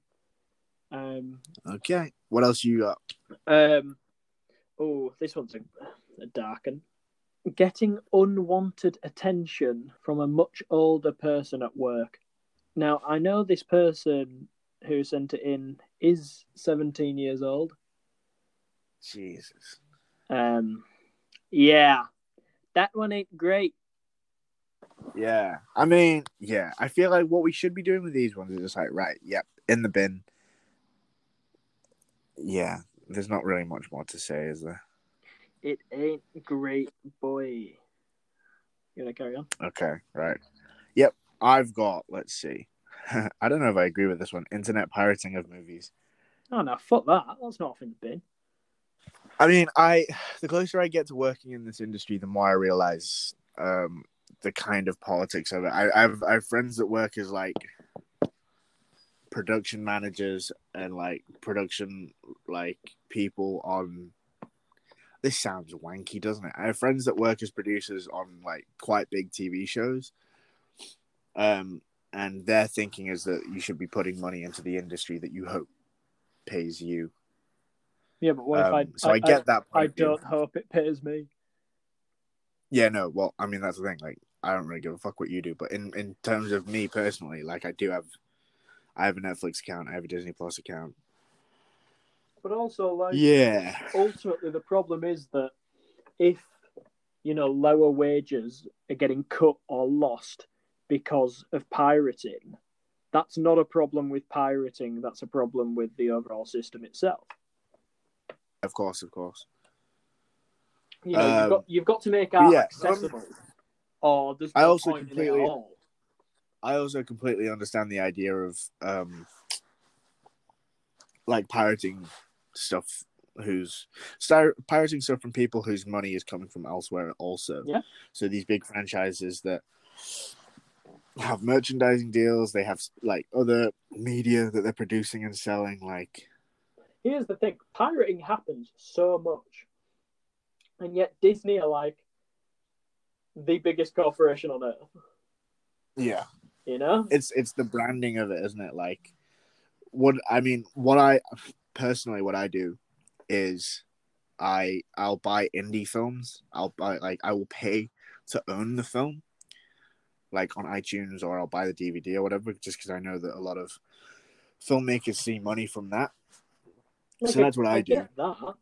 Um, Okay. What else you got? um, oh, this one's a, a dark one. Getting unwanted attention from a much older person at work. Now, I know this person who sent it in is 17 years old. Jesus. Um, yeah, that one ain't great. Yeah. I mean, yeah. I feel like what we should be doing with these ones is just like, right, yep, in the bin. Yeah. There's not really much more to say, is there? It ain't great, boy. You wanna carry on? Okay, right. Yep. I've got, let's see. [LAUGHS] I don't know if I agree with this one. Internet pirating of movies. Oh no, fuck that. That's not off in the bin. I mean, I the closer I get to working in this industry, the more I realize um, the kind of politics of it. I, I've I have friends that work as like production managers and like production like people on. This sounds wanky, doesn't it? I have friends that work as producers on like quite big TV shows. Um, and their thinking is that you should be putting money into the industry that you hope pays you. Yeah, but what Um, if I? so I, get that. I, point of don't hope it pays me. Yeah, no. Well, I mean that's the thing. Like, I don't really give a fuck what you do, but in in terms of me personally, like, I do have, I have a Netflix account, I have a Disney Plus account. But also, like, Yeah, ultimately, the problem is that if you know lower wages are getting cut or lost because of pirating, that's not a problem with pirating. That's a problem with the overall system itself. of course, of course. You know, Um, you've got you've got to make art yeah, um, accessible, or there's I also point in it completely- at all. I also completely understand the idea of um, like pirating stuff who's start pirating stuff from people whose money is coming from elsewhere also. Yeah. So these big franchises that have merchandising deals, they have like other media that they're producing and selling like Here's the thing: pirating happens so much, and yet Disney are like the biggest corporation on earth. yeah. You know? it's it's the branding of it, isn't it? Like what I mean, what I personally what I do is I I'll buy indie films. I'll buy like I will pay to own the film, like on iTunes or I'll buy the DVD or whatever, just because I know that a lot of filmmakers see money from that. So that's what I do. that.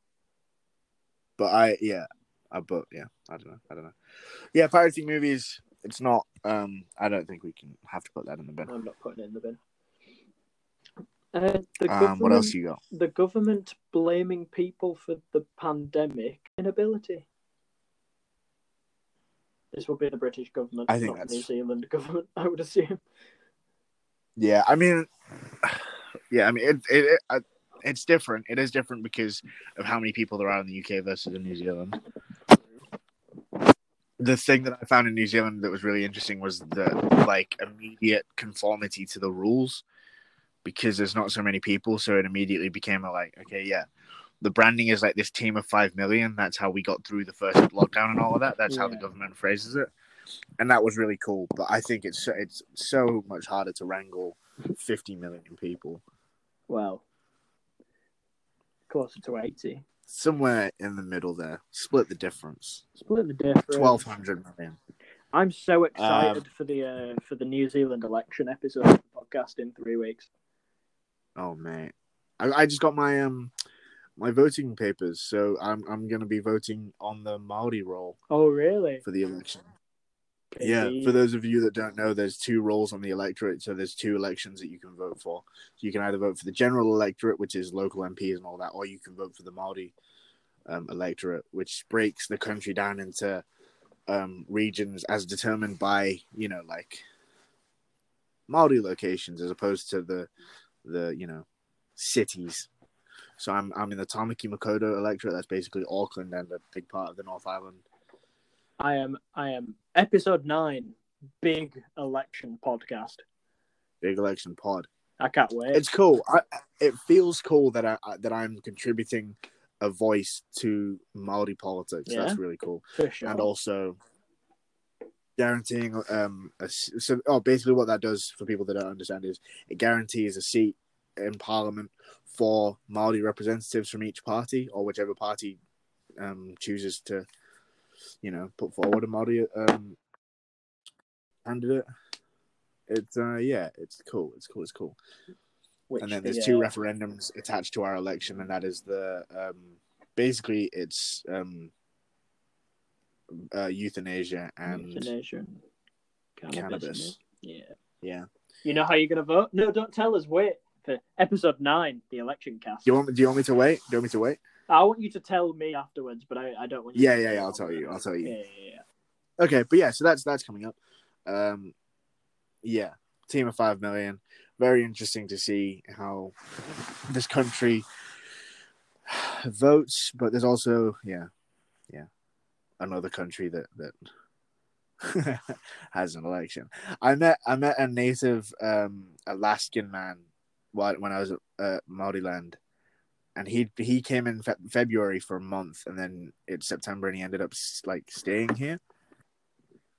But I yeah, I but yeah, I don't know, I don't know. Yeah, pirating movies it's not. Um, I don't think we can have to put that in the bin. I'm not putting it in the bin. Uh, the Um, what else government- you got? The government blaming people for the pandemic inability. This will be the British government, I think not the that's- New Zealand government. [LAUGHS] I would assume. Yeah, I mean, [SIGHS] yeah, I mean, it, it, it uh, it's different. It is different because of how many people there are in the UK versus in New Zealand. The thing that I found in New Zealand that was really interesting was the like immediate conformity to the rules because there's not so many people, so it immediately became a like, okay, yeah, the branding is like this team of five million. That's how we got through the first lockdown and all of that. That's how the government phrases it, and that was really cool. But I think it's it's so much harder to wrangle fifty million people. Well, closer to eighty. Somewhere in the middle there, split the difference. Split the difference. Twelve hundred million. I'm so excited Um, for the uh, for the New Zealand election episode of the podcast in three weeks. Oh man, I, I just got my um my voting papers, so I'm I'm gonna be voting on the Maori roll Oh, really? for the election. Yeah, for those of you that don't know, there's two roles on the electorate. So there's two elections that you can vote for. So you can either vote for the general electorate, which is local MPs and all that, or you can vote for the Maori um, electorate, which breaks the country down into um, regions as determined by you know like Maori locations as opposed to the the you know cities. So I'm I'm in the Tamaki Makaurau electorate. That's basically Auckland and a big part of the North Island. I am. I am. Episode nine, big election podcast. Big election pod. I can't wait. it's cool. I, it feels cool that I that I'm contributing a voice to Maori politics. Yeah. That's really cool, sure. and also guaranteeing um a, so oh basically what that does for people that don't understand is it guarantees a seat in Parliament for Maori representatives from each party or whichever party um chooses to you know put forward a Maori um candidate. It's uh yeah, it's cool. It's cool. It's cool Which and then the, there's two uh, referendums attached to our election, and that is the um, basically it's um, uh, euthanasia and euthanasia cannabis. cannabis. Yeah. Yeah. You know how you're gonna vote? No, don't tell us. Wait for episode nine, the election cast. Do you want me? Do you want me to wait? Do you want me to wait? I want you to tell me afterwards, but I, I don't want you. Yeah, to yeah, yeah. I'll tell you. I'll tell you. yeah, yeah. Okay, but yeah, so that's that's coming up. Um, yeah, team of five million. Very interesting to see how this country votes, but there's also yeah, yeah, another country that that [LAUGHS] has an election. I met I met a native um, Alaskan man while when I was at uh, Maoriland, and he he came in fe- February for a month, and then it's September, and he ended up like staying here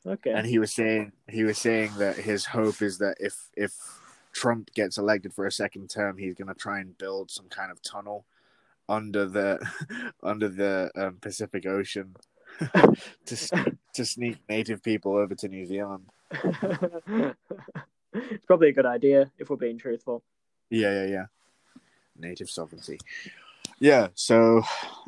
Okay. and he was saying he was saying that his hope is that if if Trump gets elected for a second term, he's going to try and build some kind of tunnel under the [LAUGHS] under the um, Pacific Ocean [LAUGHS] to to sneak native people over to New Zealand. [LAUGHS] it's probably a good idea if we're being truthful. Yeah, yeah, yeah. Native sovereignty. Yeah, so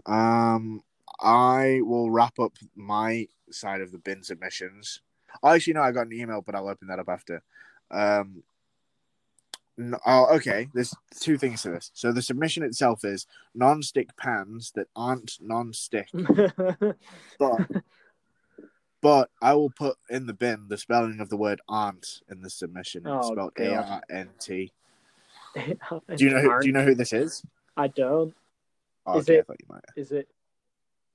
um I will wrap up my side of the bin submissions. I actually, know I got an email, but I'll open that up after. Um, no, oh, okay. There's two things to this. So the submission itself is non-stick pans that aren't non-stick, [LAUGHS] but but I will put in the bin the spelling of the word "aren't" in the submission. It's Oh, spelled. A R N T. [LAUGHS] Do you know? Who, do you know who this is? I don't. Oh, Is okay, I it- thought you might. Is it?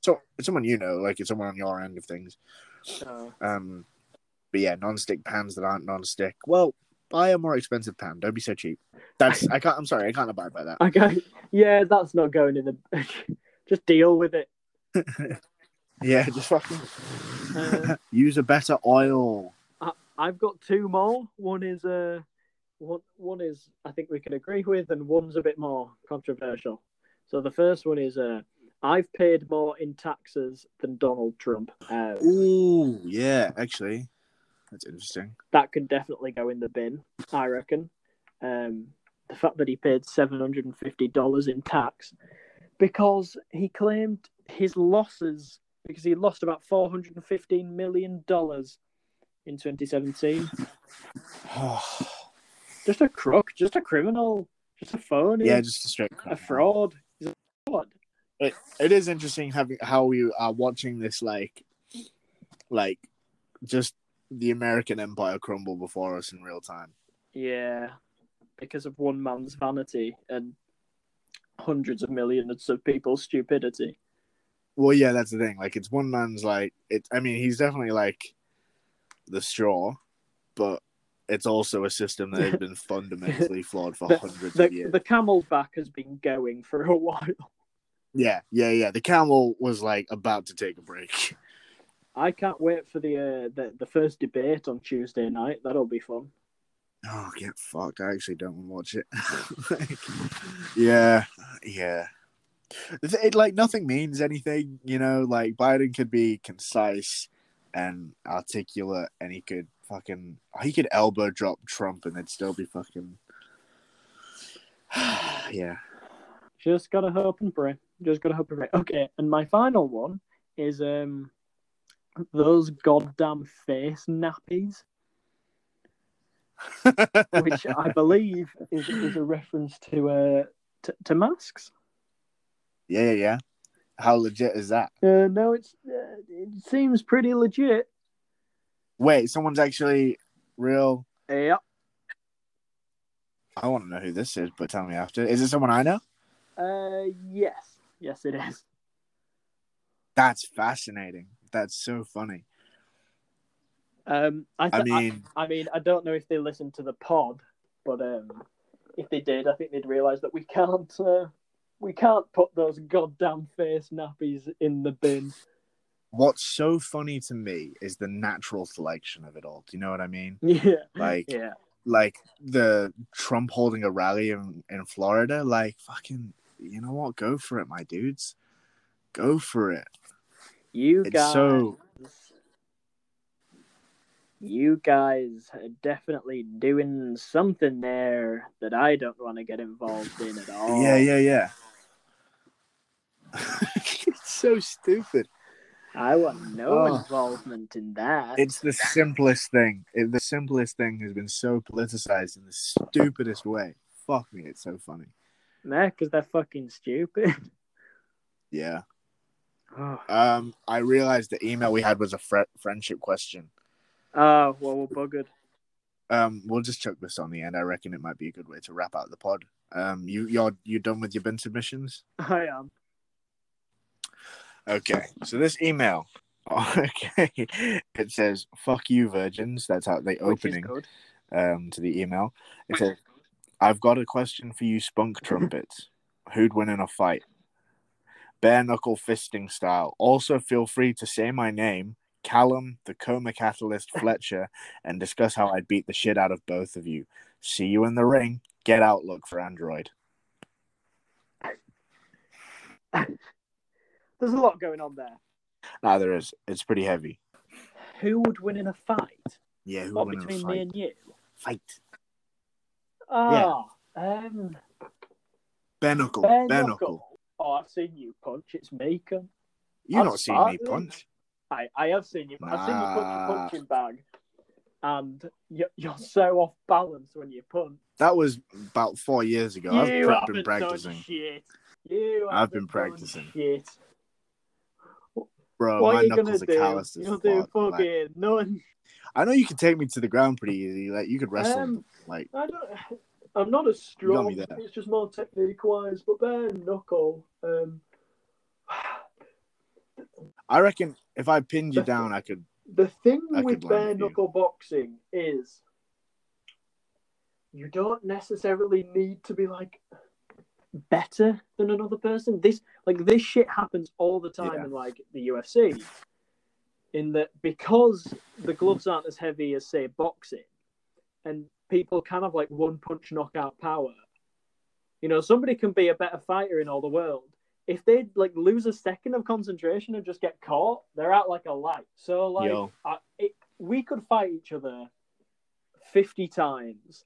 So it's someone you know, like it's someone on your end of things. Oh. Um, but yeah, non-stick pans that aren't non-stick. Well, buy a more expensive pan. Don't be so cheap. That's [LAUGHS] I can't. I'm sorry, I can't abide by that. Okay. Yeah, that's not going in the. [LAUGHS] Just deal with it. Yeah, just fucking Uh, use a better oil. I've got two more. One is uh, one one is I think we can agree with, and one's a bit more controversial. So the first one is uh, I've paid more in taxes than Donald Trump. Uh, Ooh, yeah, actually, that's interesting. that could definitely go in the bin, I reckon. Um, the fact that he paid seven hundred and fifty dollars in tax because he claimed his losses because he lost about four hundred and fifteen million dollars in 2017. [SIGHS] just a crook, just a criminal, just a phony, yeah, just a straight a fraud. He's a fraud. it, it is interesting having how we are watching this like like just the American empire crumble before us in real time. Yeah, because of one man's vanity and hundreds of millions of people's stupidity. Well, yeah, that's the thing. Like it's one man's like it I mean, he's definitely like the straw, but it's also a system that has been [LAUGHS] fundamentally flawed for The, hundreds the, of years. the camel's back has been going for a [LAUGHS] while. Yeah, yeah, yeah. The camel was like about to take a break. I can't wait for the uh, the the first debate on Tuesday night. That'll be fun. Oh, get fucked. I actually don't want to watch it. [LAUGHS] like, yeah, yeah. It, it, like nothing means anything, you know. Like Biden could be concise and articulate, and he could fucking he could elbow drop Trump, and they'd still be fucking. [SIGHS] yeah. Just gotta hope and pray. Just gotta hope and pray. Okay, and my final one is um those goddamn face nappies, [LAUGHS] which I believe is is a reference to uh to, to masks. yeah, yeah, yeah. How legit is that? Uh, no, it's uh, it seems pretty legit. Wait, someone's actually real. Yeah. I want to know who this is, but tell me after. Is it someone I know? Uh, yes, yes, it is. That's fascinating. That's so funny. Um, I, I th- I mean, I mean, I don't know if they listened to the pod, but um, if they did, I think they'd realise that we can't uh, we can't put those goddamn face nappies in the bin. What's so funny to me is the natural selection of it all. Do you know what I mean? [LAUGHS] Yeah, Like, yeah, like the Trump holding a rally in, in Florida. Like, fucking, you know what? Go for it, my dudes. Go for it. you It's guys, so- you guys are definitely doing something there that I don't want to get involved in at all. Yeah, yeah, yeah. [LAUGHS] it's so stupid. I want no Oh. involvement in that. It's the simplest thing. It, the simplest thing has been so politicized in the stupidest way. Fuck me, it's so funny. Nah, because they're fucking stupid. [LAUGHS] Yeah. Oh, Um, I realized the email we had was a fre- friendship question. oh well, we're buggered. Um, we'll just chuck this on the end. I reckon it might be a good way to wrap out the pod. Um, you you're you're done with your bin submissions? [LAUGHS] I am. Okay. So this email, [LAUGHS] okay, it says "fuck you, virgins." That's how they opening um to the email. It says, "I've got a question for you, spunk trumpets. Who'd win in a fight? Bare knuckle fisting style. Also, feel free to say my name." Callum, the coma catalyst [LAUGHS] Fletcher, and discuss how I'd beat the shit out of both of you. See you in the ring. Get Outlook for Android. [LAUGHS] There's a lot going on there. Nah, there is. It's pretty heavy. Who would win in a fight? Yeah, who would win in a between fight? me and you? Fight. Ah, um, bare Bare knuckle. knuckle. Oh, I've seen you punch. It's me. cunt. You've not seen me punch. I, I have seen you. I've seen you punch Nah. a punching bag, and you're, you're so off balance when you punch. That was about four years ago. I've you haven't been practicing. shit. You I've been practicing. Shit. Bro, what my are you gonna knuckles are do? calloused You'll do fuck. Like, fucking none. I know you can take me to the ground pretty easy. Like you could wrestle. Um, like I don't. I'm not as strong. It's just more technique wise. But bare knuckle. Um, [SIGHS] I reckon if I pinned you down, I could. the thing I with bare knuckle boxing is you don't necessarily need to be like better than another person. This like this shit happens all the time Yeah. in like the UFC. In that because the gloves aren't as heavy as say boxing, and people kind of like one punch knockout power. You know, somebody can be a better fighter in all the world. If they like lose a second of concentration and just get caught, they're out like a light. So like, I, it, we could fight each other fifty times,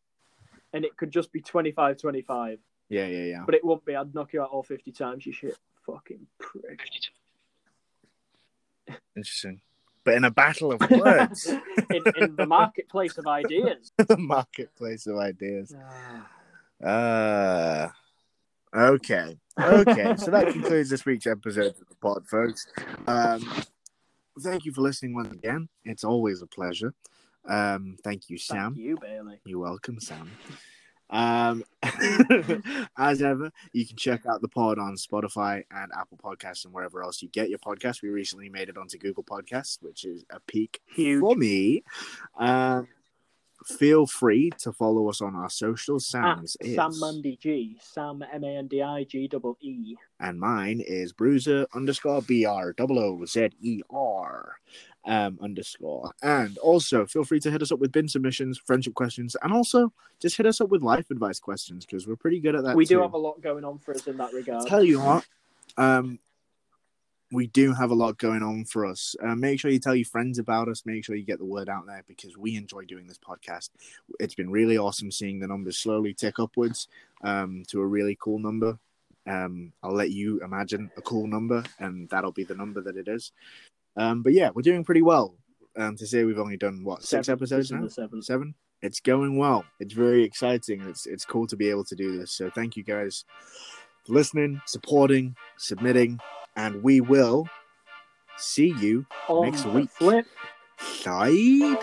and it could just be 25-25. Yeah, yeah, yeah. But it won't be. I'd knock you out all fifty times. You shit, fucking prick. [LAUGHS] Interesting. but in a battle of words, [LAUGHS] in, in the marketplace of ideas. [LAUGHS] the marketplace of ideas. Uh, okay. Okay. so that concludes this week's episode of the pod, folks. Um, thank you for listening once again. It's always a pleasure. Um, thank you, Sam. Thank you, Bailey. You're welcome, Sam. Um, [LAUGHS] [LAUGHS] as ever, you can check out the pod on Spotify and Apple Podcasts and wherever else you get your podcast. We recently made it onto Google Podcasts, which is a peak Huge. for me. Um, feel free to follow us on our socials. At is, Sam Mandy G. Sam M A N D I G double E. and mine is Bruiser underscore B R double O Z E R um underscore. And also feel free to hit us up with bin submissions, friendship questions, and also just hit us up with life advice questions because we're pretty good at that. We do have a lot going on for us in that regard. tell you what, um, we do have a lot going on for us. Uh, make sure you tell your friends about us. Make sure you get the word out there because we enjoy doing this podcast. It's been really awesome seeing the numbers slowly tick upwards um, to a really cool number. Um, I'll let you imagine a cool number, and that'll be the number that it is. Um, but yeah, we're doing pretty well. Um, to say we've only done what six Seven. episodes now, the seventh. seven. It's going well. It's very exciting. It's it's cool to be able to do this. So thank you guys for listening, supporting, submitting, and we will see you Next week. flip side.